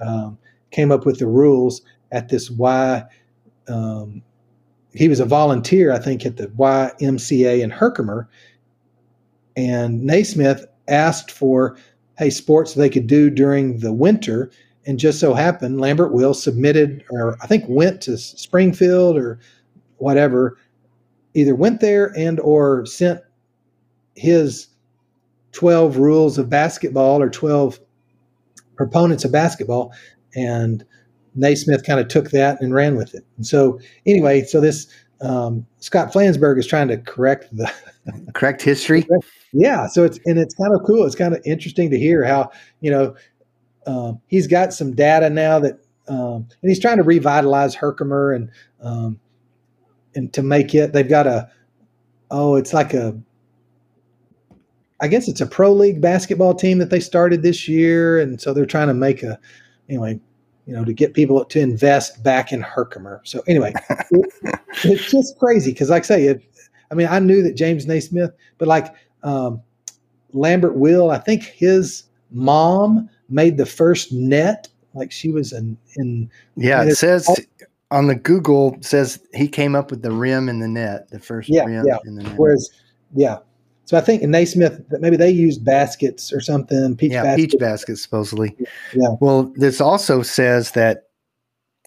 um, came up with the rules at this Y um, he was a volunteer, I think, at the YMCA in Herkimer. And Naismith asked for, hey, sports they could do during the winter. And just so happened, Lambert Will submitted, or I think went to Springfield or whatever, either went there and or sent his 12 rules of basketball or 12 proponents of basketball. And Naismith kind of took that and ran with it. And so, anyway, so this um, Scott Flansburg is trying to correct the correct history. Yeah, so it's and it's kind of cool. It's kind of interesting to hear how you know um, he's got some data now that, um, and he's trying to revitalize Herkimer and um, and to make it. They've got a oh, it's like a I guess it's a pro league basketball team that they started this year, and so they're trying to make a anyway you know, to get people to invest back in Herkimer. So anyway, it, it's just crazy because, like I say, it, I mean, I knew that James Naismith, but like um, Lambert Will, I think his mom made the first net. Like she was in, in yeah, it says on the Google says he came up with the rim and the net, the first yeah, rim yeah. in the net. Whereas, yeah, so I think in Naismith that maybe they used baskets or something. Peach yeah, baskets. peach baskets supposedly. Yeah. Well, this also says that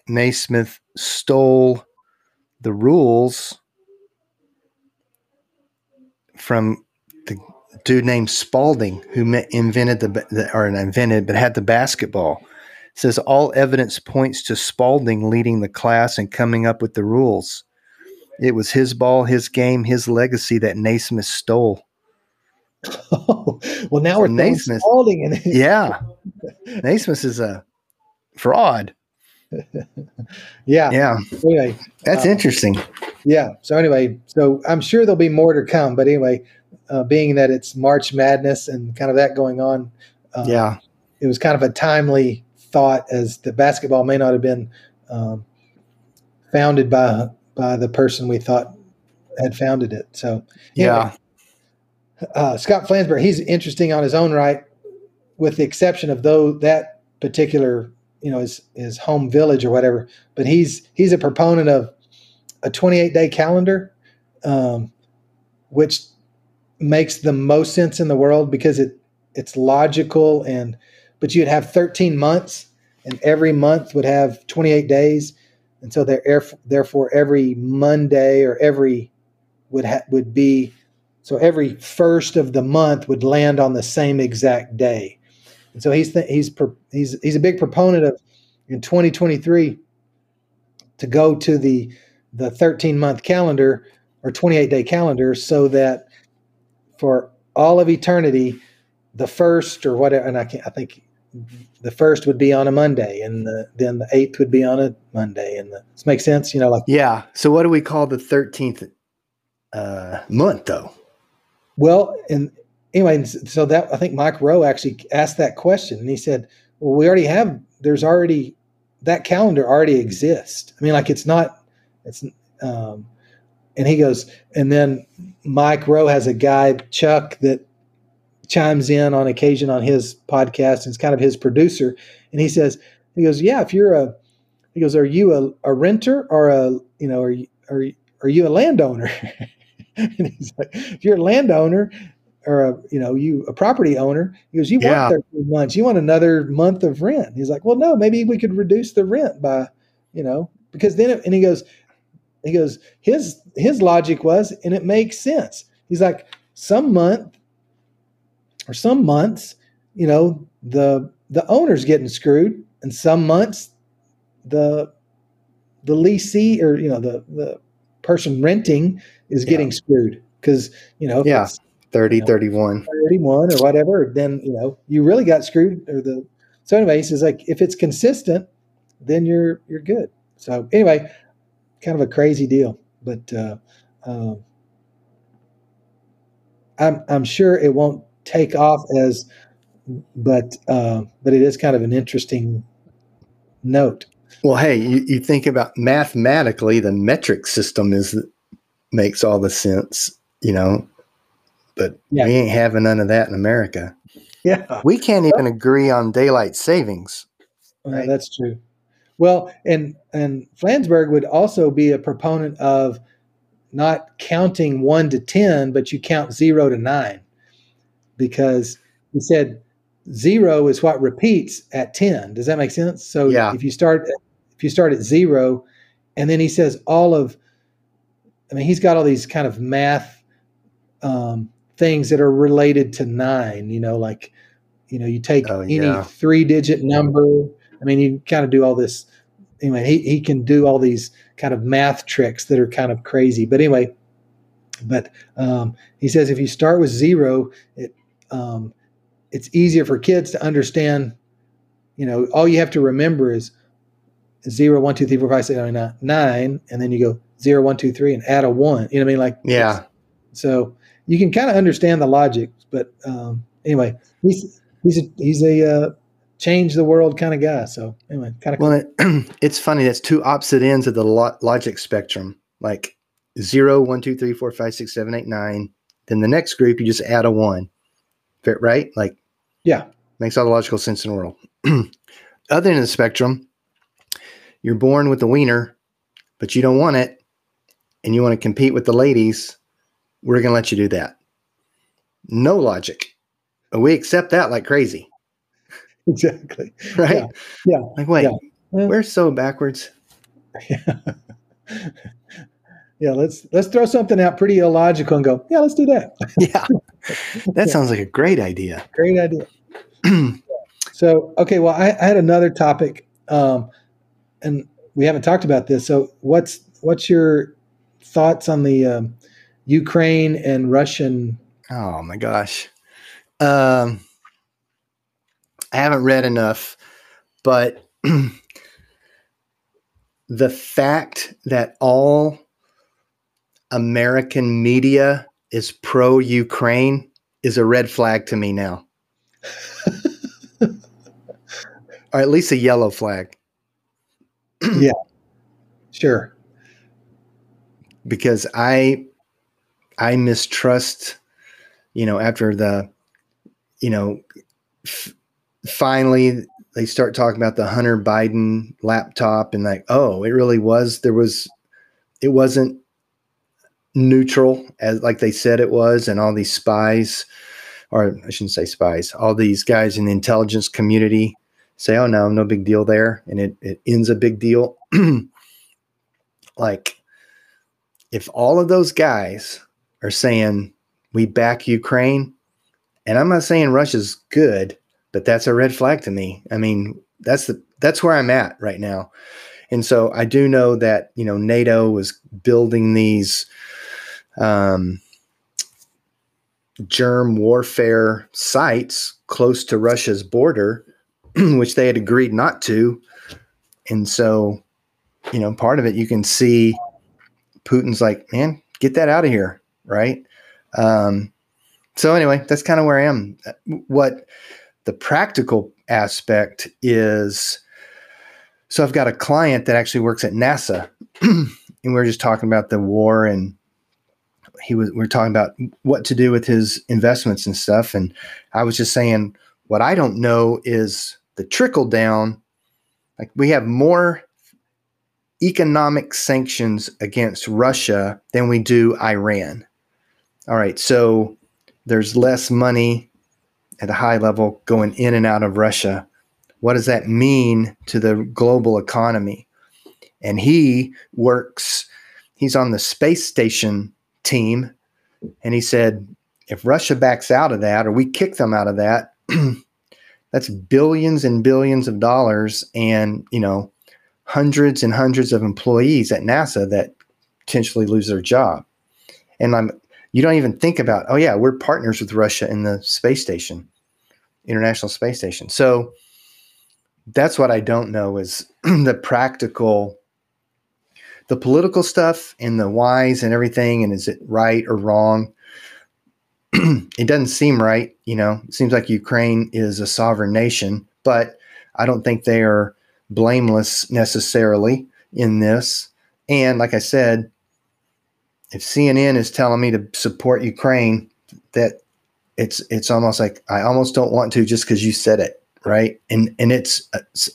Naismith stole the rules from the dude named Spalding who invented the or invented but had the basketball. It says all evidence points to Spalding leading the class and coming up with the rules. It was his ball, his game, his legacy that Naismith stole. Oh, well, now we're Naismith. Spalding in it. Yeah. Naismith is a fraud. yeah. Yeah. Anyway, that's uh, interesting. Yeah. So anyway, so I'm sure there'll be more to come. But anyway, uh, being that it's March Madness and kind of that going on, uh, yeah, it was kind of a timely thought as the basketball may not have been um, founded by by the person we thought had founded it. So anyway, yeah, uh, Scott Flansburg, he's interesting on his own right, with the exception of though that particular, you know, his his home village or whatever. But he's he's a proponent of a 28 day calendar, um, which makes the most sense in the world because it it's logical and but you'd have 13 months and every month would have 28 days and so there, therefore, every Monday or every would ha- would be so every first of the month would land on the same exact day. And so he's th- he's he's he's a big proponent of in 2023 to go to the the 13 month calendar or 28 day calendar so that for all of eternity the first or whatever and I can I think the first would be on a Monday and the, then the eighth would be on a Monday and the, this makes sense? You know like yeah. So what do we call the 13th uh, month though? Well and anyway so that I think Mike Rowe actually asked that question and he said well we already have there's already that calendar already exists. I mean like it's not it's um, and he goes and then Mike Rowe has a guy Chuck that chimes in on occasion on his podcast and it's kind of his producer. And he says he goes yeah if you're a he goes are you a, a renter or a you know are you are, are you a landowner? And he's like if you're a landowner or a you know you a property owner he goes you Yeah. want 13 months you want another month of rent. He's like well no maybe we could reduce the rent by you know because then it, and he goes he goes his his logic was and it makes sense. He's like some month or some months, you know, the the owner's getting screwed, and some months the the leasee or you know the the person renting is Yeah. getting screwed because you know Yeah. it's 30 You know. 31 31 or whatever, then you know you really got screwed. Or the so anyway, he says like if it's consistent, then you're you're good. So anyway, kind of a crazy deal, but uh, um, I'm I'm sure it won't take off as, but uh, but it is kind of an interesting note. well hey you, you think about mathematically the metric system is makes all the sense you know but Yeah. we ain't having none of that in america Yeah, we can't even agree on daylight savings Right. that's true. Well, and and Flansburg would also be a proponent of not counting one to ten, but you count zero to nine, because he said zero is what repeats at ten. Does that make sense? So Yeah. if you start if you start at zero, and then he says all of, I mean, he's got all these kind of math um, things that are related to nine. You know, like you know, you take Oh, any yeah. three digit number. I mean, you kind of do all this. Anyway, he, he can do all these kind of math tricks that are kind of crazy. But anyway, but um, he says if you start with zero, it um, it's easier for kids to understand. You know, all you have to remember is zero, one, two, three, four, five, six, seven, eight, nine, nine, and then you go zero, one, two, three, and add a one. You know what I mean? Like Yeah. So you can kind of understand the logic, but um, anyway, he's he's a, he's a uh, change the world kind of guy. So anyway, kind of well it, it's funny that's two opposite ends of the lo- logic spectrum like zero, one, two, three, four, five, six, seven, eight, nine. then the next group you just add a 1 Fit- right like yeah, makes all the logical sense in the world. Other end of the spectrum you're born with the wiener but you don't want it and you want to compete with the ladies we're going to let you do that. No logic. But we accept that like crazy. Exactly. right? Yeah, yeah, like wait yeah. We're so backwards. Yeah, let's let's throw something out pretty illogical and go, yeah, let's do that. yeah that sounds like a great idea Great idea. so okay, well, I, I had another topic, um, and we haven't talked about this. So what's what's your thoughts on the um, Ukraine and Russian? Oh my gosh. Um, I haven't read enough, but the fact that all American media is pro Ukraine is a red flag to me now. or at least a yellow flag yeah. Sure. because I I mistrust you know after the you know f- finally they start talking about the Hunter Biden laptop and like oh it really was there was it wasn't neutral as like they said it was and all these spies or I shouldn't say spies all these guys in the intelligence community say oh no no big deal there and it, it ends a big deal like if all of those guys are saying we back Ukraine, and I'm not saying Russia's good, but that's a red flag to me. I mean, that's the that's where I'm at right now. And so I do know that, you know, NATO was building these um, germ warfare sites close to Russia's border, which they had agreed not to. And so, you know, part of it you can see Putin's like, man, get that out of here, right? Um, so anyway, that's kind of where I am. What the practical aspect is so I've got a client that actually works at NASA, and we are just talking about the war, and he was we are talking about what to do with his investments and stuff. And I was just saying, what I don't know is the trickle down. Like we have more economic sanctions against Russia than we do Iran. All right, so there's less money at a high level going in and out of Russia. What does that mean to the global economy? And he works, he's on the space station team. And he said, if Russia backs out of that or we kick them out of that, that's billions and billions of dollars and, you know, hundreds and hundreds of employees at NASA that potentially lose their job. And I'm you don't even think about, oh yeah, we're partners with Russia in the space station, International Space Station. So that's what I don't know is the practical, the political stuff and the whys and everything. And is it right or wrong? it doesn't seem right. You know, it seems like Ukraine is a sovereign nation, but I don't think they are blameless necessarily in this. And like I said, if CNN is telling me to support Ukraine, that it's it's almost like I almost don't want to just because you said it right? And and it's, uh, it's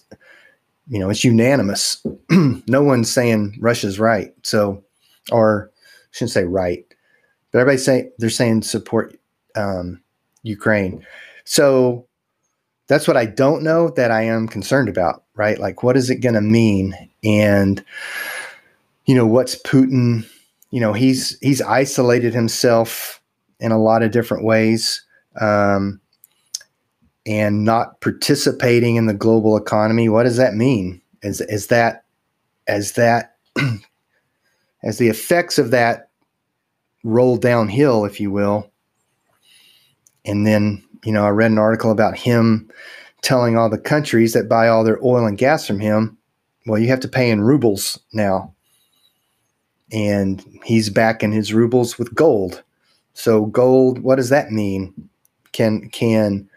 you know it's unanimous. no one's saying Russia's right. So, or I shouldn't say right, but everybody's saying they're saying support um, Ukraine. So that's what I don't know that I am concerned about, right? Like, what is it going to mean? And you know, what's Putin? You know, he's he's isolated himself in a lot of different ways. Um, and not participating in the global economy, what does that mean? Is is that as that as the effects of that roll downhill, if you will, and then you know I read an article about him telling all the countries that buy all their oil and gas from him, well, you have to pay in rubles now, and he's backing his rubles with gold. So gold, what does that mean? Can can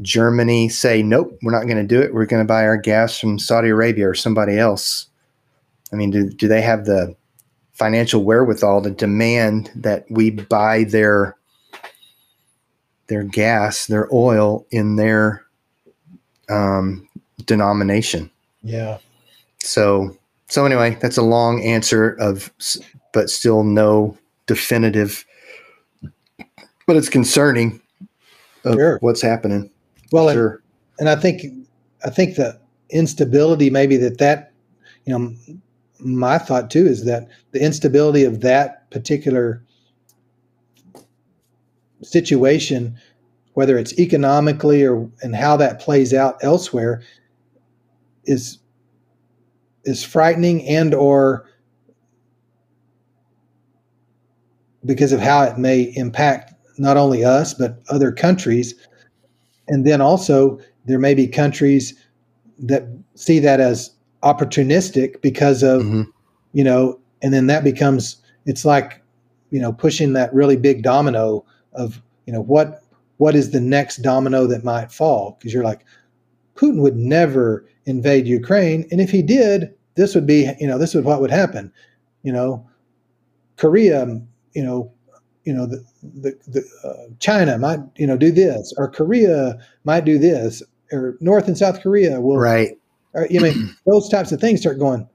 Germany say, nope, we're not going to do it. We're going to buy our gas from Saudi Arabia or somebody else. I mean, do, do they have the financial wherewithal to demand that we buy their their gas, their oil in their um, denomination? Yeah. So, so anyway, that's a long answer of, but still no definitive. But it's concerning of sure. what's happening. Well, sure. and, and I think I think the instability maybe that that you know my thought too is that the instability of that particular situation whether it's economically or and how that plays out elsewhere is is frightening and or because of how it may impact not only us but other countries and then also there may be countries that see that as opportunistic because of mm-hmm. you know and then that becomes it's like you know pushing that really big domino of you know what what is the next domino that might fall? Because you're like putin would never invade ukraine. And if he did this would be you know this is what would happen. You know korea you know you know the the, the uh, China might you know do this or Korea might do this or North and South Korea will right. Or, you mean those types of things start going.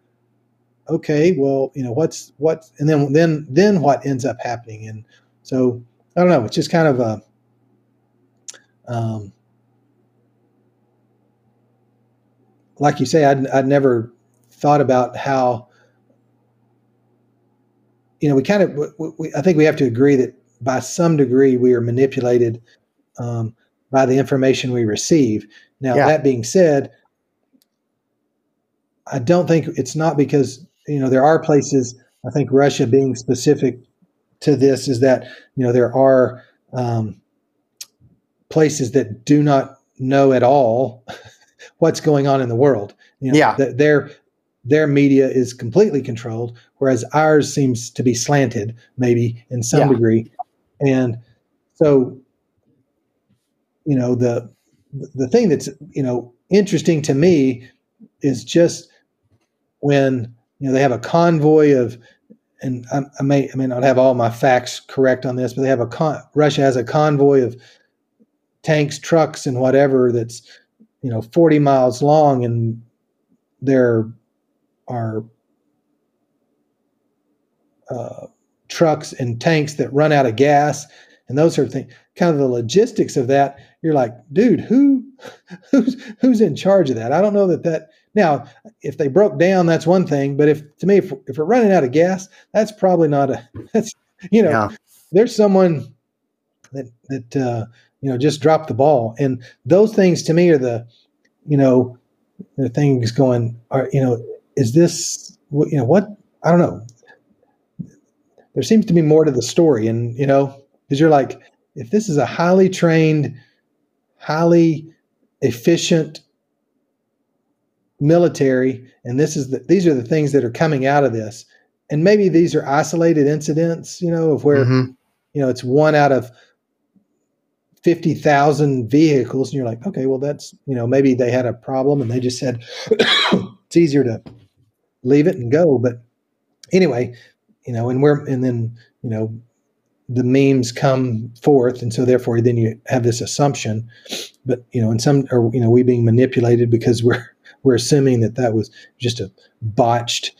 Okay, well, you know what's what, and then then then what ends up happening, and so I don't know. It's just kind of a um, like you say, I'd, I'd never thought about how you know, we kind of, we, we, I think we have to agree that by some degree we are manipulated um, by the information we receive. Now, Yeah. that being said, I don't think it's not because, you know, there are places, I think Russia being specific to this is that, you know, there are um, places that do not know at all what's going on in the world. You know, Yeah. that their their media is completely controlled, whereas ours seems to be slanted, maybe in some Yeah. degree. And so, you know, the the thing that's you know interesting to me is just when you know they have a convoy of and I, I may I may not have all my facts correct on this, but they have a con, Russia has a convoy of tanks, trucks, and whatever that's you know 40 miles long, and there are uh, trucks and tanks that run out of gas and those sort of things. Kind of the logistics of that, you're like, dude, who who's who's in charge of that? I don't know that that now if they broke down, that's one thing. But if to me, if, if we're running out of gas, that's probably not a that's you know, Yeah. there's someone that that uh, you know just dropped the ball, and those things to me are the you know the things going are you know is this what- you know what I don't know. There seems to be more to the story, and you know because you're like if this is a highly trained, highly efficient military, and this is the, these are the things that are coming out of this, and maybe these are isolated incidents, you know, of where Mhm. you know it's one out of 50,000 vehicles and you're like okay well that's you know maybe they had a problem and they just said it's easier to leave it and go but anyway you know and we're and then you know the memes come forth and so therefore then you have this assumption but you know and some or you know we being manipulated because we're we're assuming that that was just a botched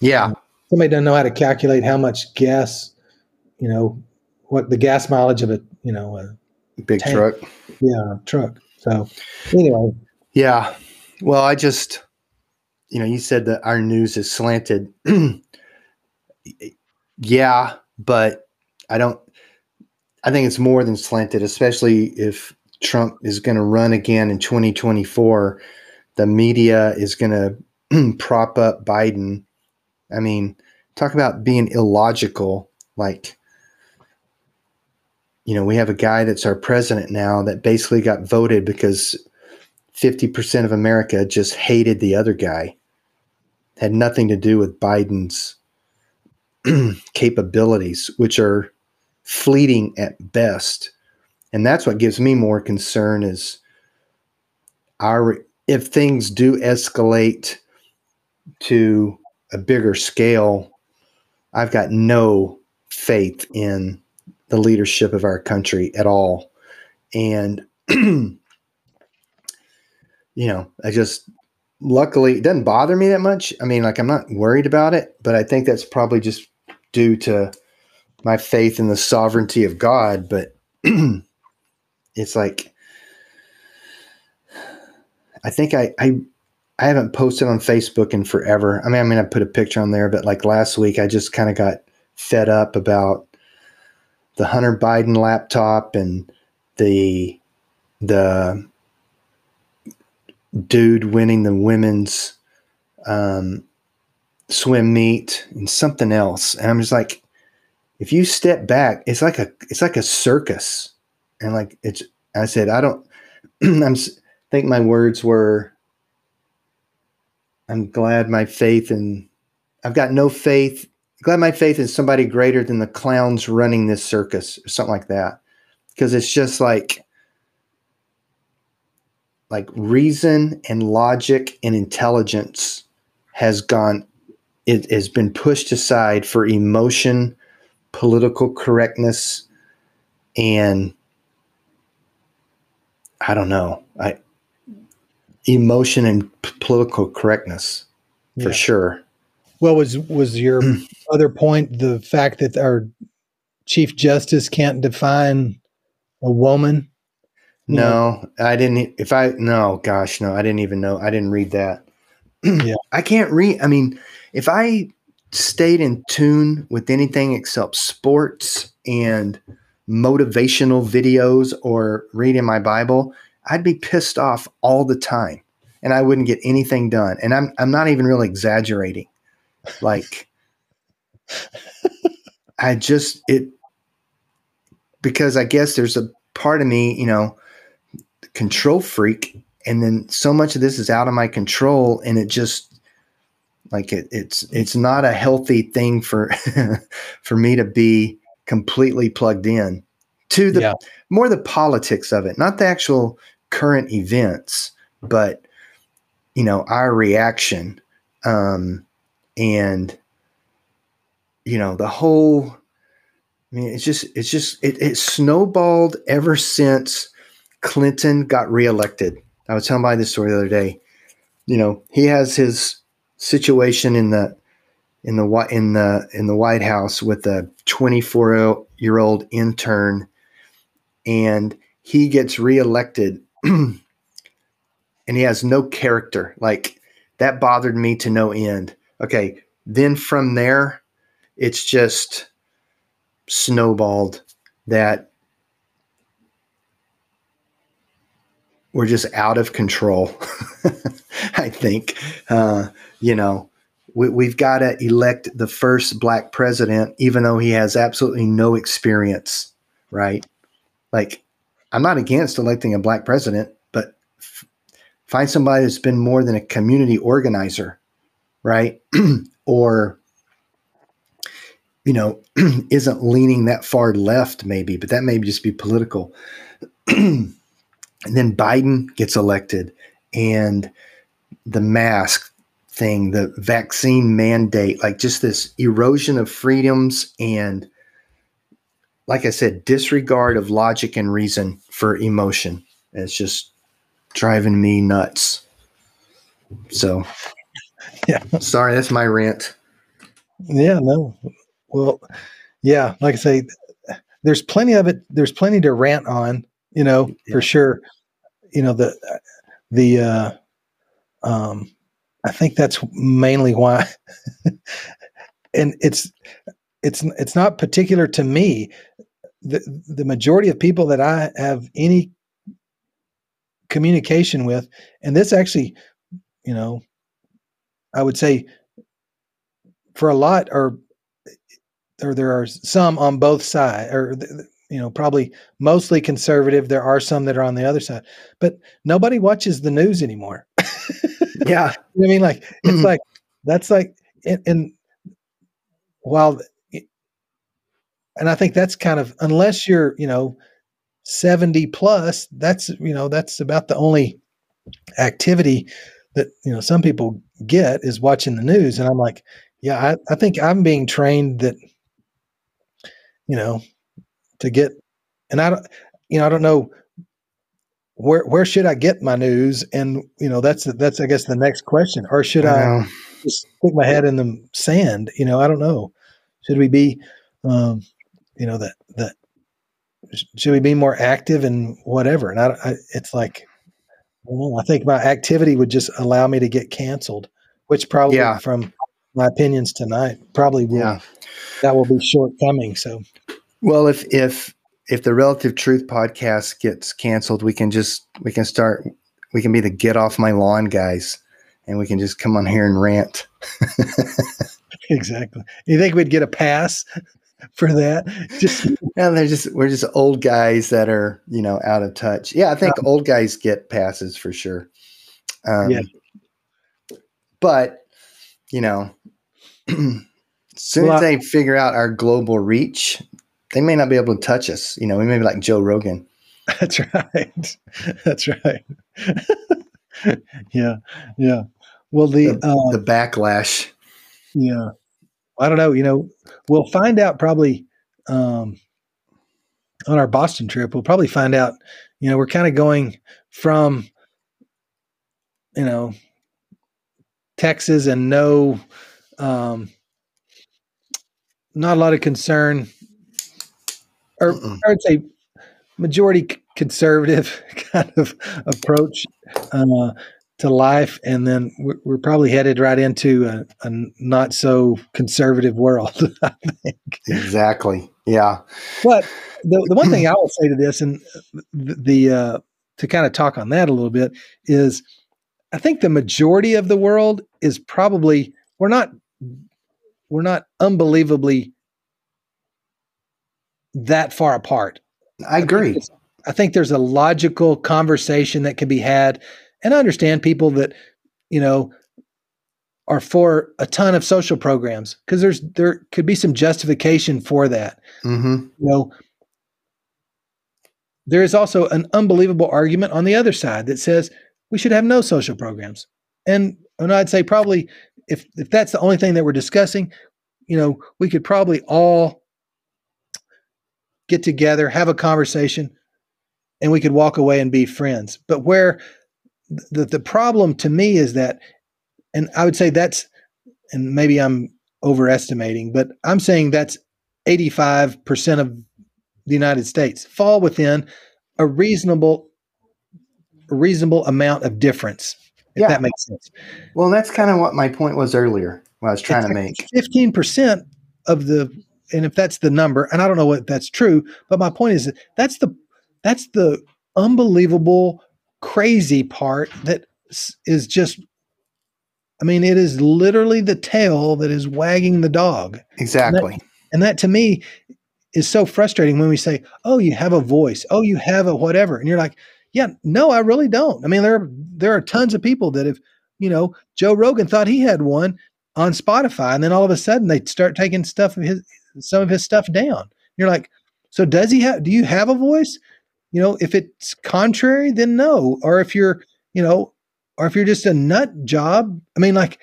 Yeah. somebody doesn't know how to calculate how much gas you know what the gas mileage of a you know a Big Tank. truck. yeah truck so anyway Yeah. Well, I just, you know, you said that our news is slanted. yeah, but I don't, I think it's more than slanted, especially if Trump is going to run again in 2024. The media is going to prop up Biden. I mean, talk about being illogical. Like, you know, we have a guy that's our president now that basically got voted because 50% of America just hated the other guy. Had nothing to do with Biden's capabilities, which are fleeting at best. And that's what gives me more concern is our if things do escalate to a bigger scale, I've got no faith in the leadership of our country at all. And you know, I just luckily it doesn't bother me that much. I mean, like I'm not worried about it, but I think that's probably just due to my faith in the sovereignty of God. But it's like I think I I I haven't posted on Facebook in forever. I mean, I mean, I put a picture on there, but like last week, I just kind of got fed up about the Hunter Biden laptop and the the dude winning the women's um, swim meet and something else. And I'm just like, if you step back, it's like a it's like a circus. And like it's I said, I don't I'm s- think my words were I'm glad my faith in I've got no faith glad my faith in somebody greater than the clowns running this circus or something like that. Because it's just like like reason and logic and intelligence has gone it has been pushed aside for emotion political correctness and i don't know i emotion and p- political correctness for Yeah. sure Well, was was your hmm. other point the fact that our chief justice can't define a woman? No i didn't if i no gosh no i didn't even know i didn't read that Yeah. i can't read i mean if i stayed in tune with anything except sports and motivational videos or reading my Bible, I'd be pissed off all the time and I wouldn't get anything done. And I'm I'm not even really exaggerating. Like I just it because I guess there's a part of me, you know, control freak and then so much of this is out of my control and it just like it, it's it's not a healthy thing for for me to be completely plugged in to the yeah. more the politics of it not the actual current events but you know our reaction um and you know the whole i mean it's just it's just it, it snowballed ever since clinton got reelected i was telling by this story the other day you know he has his situation in the in the in the in the white house with a 24 year old intern and he gets reelected and he has no character. Like that bothered me to no end. Okay, then from there, it's just snowballed that we're just out of control. I think, uh, you know, we, have got to elect the first black president, even though he has absolutely no experience, right? Like, I'm not against electing a black president, but Find somebody that's been more than a community organizer, right? or, you know, isn't leaning that far left, maybe, but that may just be political. and then Biden gets elected, and the mask thing, the vaccine mandate, like just this erosion of freedoms and, like I said, disregard of logic and reason for emotion. It's just driving me nuts. So, yeah. Sorry, that's my rant. Yeah, no. Well, yeah, like I say, there's plenty of it. There's plenty to rant on, you know, yeah. for sure. You know, the, the, uh, um, I think that's mainly why, and it's, it's, it's not particular to me. The, the majority of people that I have any communication with. And this actually, you know, I would say for a lot or or there are some on both sides or you know probably mostly conservative there are some that are on the other side but nobody watches the news anymore yeah i mean like it's mm-hmm. like that's like and, and while and i think that's kind of unless you're you know 70 plus, that's, you know, that's about the only activity that, you know, some people get is watching the news. And I'm like, yeah, I, I think I'm being trained that, you know, to get, and I don't, you know, I don't know where, where should I get my news? And, you know, that's, that's, I guess the next question, or should I, I just stick my head in the sand? You know, I don't know. Should we be, um, you know, that, that should we be more active and whatever? And I, I it's like, I, know, I think my activity would just allow me to get canceled, which probably yeah. from my opinions tonight probably will, yeah. that will be shortcoming. So, well, if, if, if the relative truth podcast gets canceled, we can just, we can start, we can be the get off my lawn guys and we can just come on here and rant. exactly. You think we'd get a pass? for that. Just yeah, they're just we're just old guys that are you know out of touch. Yeah, I think um, old guys get passes for sure. Um, yeah, but you know, as soon well, as they figure out our global reach, they may not be able to touch us. You know, we may be like Joe Rogan. That's right. That's right. yeah, yeah. Well, the the, um, the backlash. Yeah. I don't know. You know, we'll find out probably um, on our Boston trip. We'll probably find out. You know, we're kind of going from, you know, Texas and no, um, not a lot of concern, or Mm-mm. I would say majority conservative kind of approach. Uh, to life, and then we're, we're probably headed right into a, a not so conservative world. I think exactly. Yeah. But the the one thing I will say to this, and the, the uh, to kind of talk on that a little bit, is I think the majority of the world is probably we're not we're not unbelievably that far apart. I agree. I think, I think there's a logical conversation that can be had, and I understand people that you know are for a ton of social programs because there's there could be some justification for that. Mm-hmm. You know, there is also an unbelievable argument on the other side that says we should have no social programs, and and I'd say probably if if that's the only thing that we're discussing, you know, we could probably all get together, have a conversation, and we could walk away and be friends. But where the the problem to me is that, and I would say that's, and maybe I'm overestimating, but I'm saying that's 85% of the United States fall within a reasonable a reasonable amount of difference. If Yeah. that makes sense. Well, that's kind of what my point was earlier. What I was trying to make. Fifteen percent of the, and if that's the number, and I don't know what that's true, but my point is that that's the that's the unbelievable, crazy part that is just. I mean, it is literally the tail that is wagging the dog, Exactly. and that to me is so frustrating when we say, "Oh, you have a voice. Oh, you have a whatever," and you're like, "Yeah, no, I really don't." I mean, there there are tons of people that have, you know, Joe Rogan thought he had one on Spotify, and then all of a sudden they start taking stuff of his some of his stuff down. You're like, so does he have? Do you have a voice? You know, if it's contrary, then no. Or if you're, you know, or if you're just a nut job. I mean, like,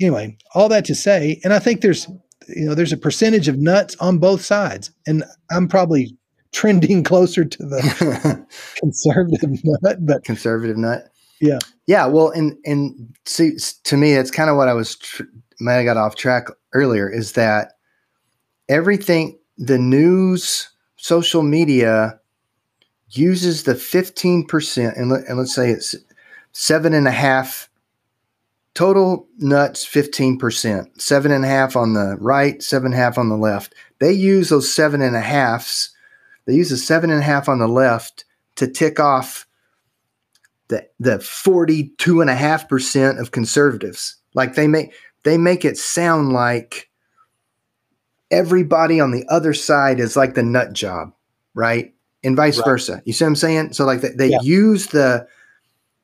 anyway, all that to say, and I think there's, you know, there's a percentage of nuts on both sides, and I'm probably trending closer to the conservative nut, but Conservative nut. Yeah. Yeah. Well, and and see, to me, that's kind of what I was. Tr- might have got off track earlier. Is that everything the news, social media uses the fifteen percent, and let, and let's say it's seven and a half total nuts, fifteen percent, seven and a half on the right, seven and a half on the left. They use those seven and a halves. They use the seven and a half on the left to tick off the the forty two and a half percent of conservatives. Like they make they make it sound like everybody on the other side is like the nut job, right? And vice Right. versa. You see what I'm saying? So like they, they Yeah. use the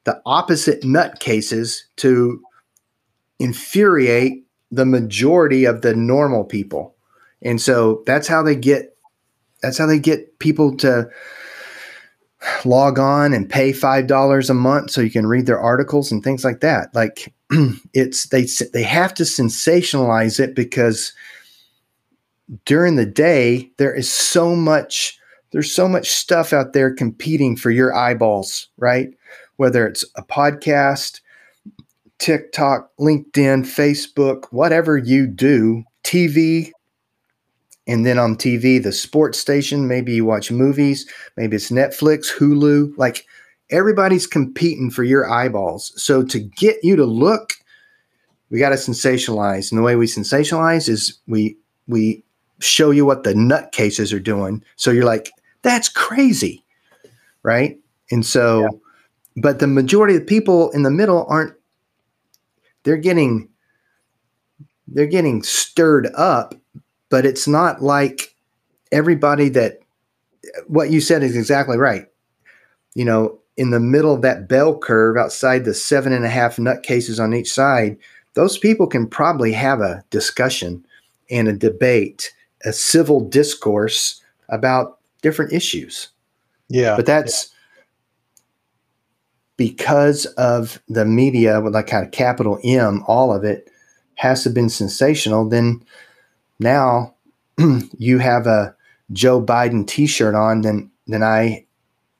the opposite nut cases to infuriate the majority of the normal people. And so that's how they get that's how they get people to log on and pay five dollars a month so you can read their articles and things like that. Like it's they they have to sensationalize it because during the day there is so much there's so much stuff out there competing for your eyeballs, right? Whether it's a podcast, TikTok, LinkedIn, Facebook, whatever you do, TV, and then on TV, the sports station, maybe you watch movies, maybe it's Netflix, Hulu, like everybody's competing for your eyeballs. So to get you to look, we got to sensationalize. And the way we sensationalize is we we show you what the nutcases are doing. So you're like, that's crazy. Right? And so but the majority of people in the middle aren't they're getting they're getting stirred up but it's not like everybody that what you said is exactly right you know in the middle of that bell curve outside the seven and a half nutcases on each side those people can probably have a discussion and a debate a civil discourse about different issues yeah, but that's because of the media with like kind of capital M, all of it has to have been sensational. Then now you have a Joe Biden T-shirt on, then then I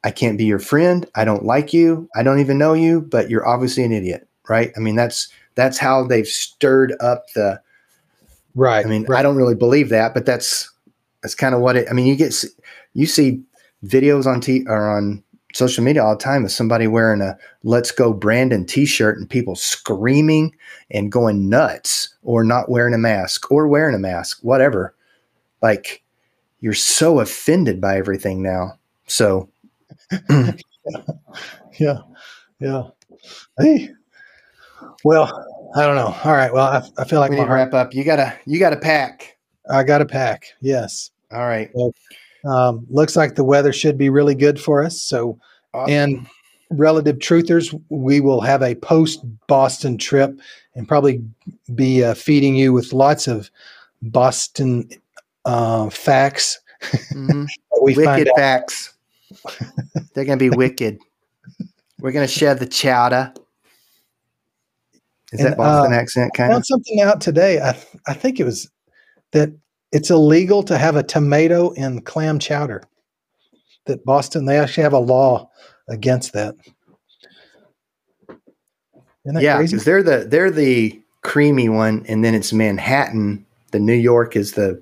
I can't be your friend. I don't like you. I don't even know you, but you're obviously an idiot, right? I mean that's that's how they've stirred up the. Right. I mean right. I don't really believe that, but that's that's kind of what it. I mean you get you see videos on t or on social media all the time of somebody wearing a Let's Go Brandon t shirt and people screaming and going nuts or not wearing a mask or wearing a mask, whatever. Like, you're so offended by everything now. So, yeah, yeah. Hey, well, I don't know. All right. Well, I, I feel like we need to wrap up. You gotta, you gotta pack. I got to pack. Yes. All right. Well, um, looks like the weather should be really good for us. So, awesome. and relative truthers, we will have a post Boston trip and probably be uh, feeding you with lots of Boston uh, facts. Mm-hmm. we wicked facts. They're going to be wicked. We're going to share the chowder. Is and, that Boston uh, accent kind of? found something out today. I, I think it was that it's illegal to have a tomato in clam chowder. That Boston, they actually have a law against that. that yeah, because they're the they're the creamy one, and then it's Manhattan. The New York is the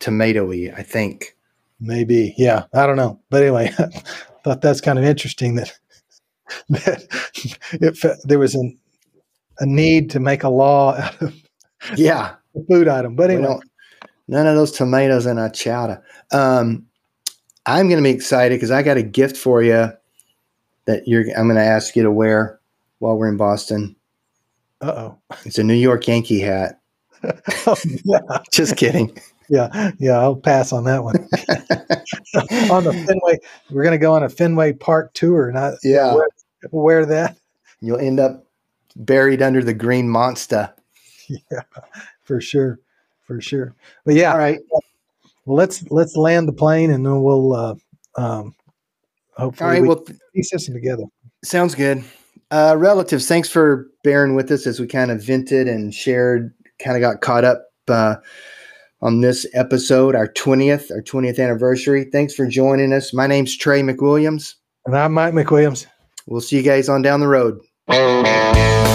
tomatoey, I think. Maybe, yeah. I don't know, but anyway, I thought that's kind of interesting that that if there was an, a need to make a law out of yeah food item. But anyway, none of those tomatoes in our chowder. Um, I'm going to be excited because I got a gift for you that you're. I'm going to ask you to wear while we're in Boston. Uh oh. It's a New York Yankee hat. oh. Just kidding yeah, yeah, I'll pass on that one. on the Fenway, we're going to go on a Fenway Park tour. Not yeah, wear, wear, that. You'll end up buried under the green monster. Yeah, for sure, for sure. But yeah, all right. Well, let's let's land the plane and then we'll uh, um, hopefully all right, we well, piece this together. Sounds good. Uh, relatives, thanks for bearing with us as we kind of vented and shared, kind of got caught up. Uh, on this episode, our 20th, our 20th anniversary. Thanks for joining us. My name's Trey McWilliams. And I'm Mike McWilliams. We'll see you guys on down the road. Oh.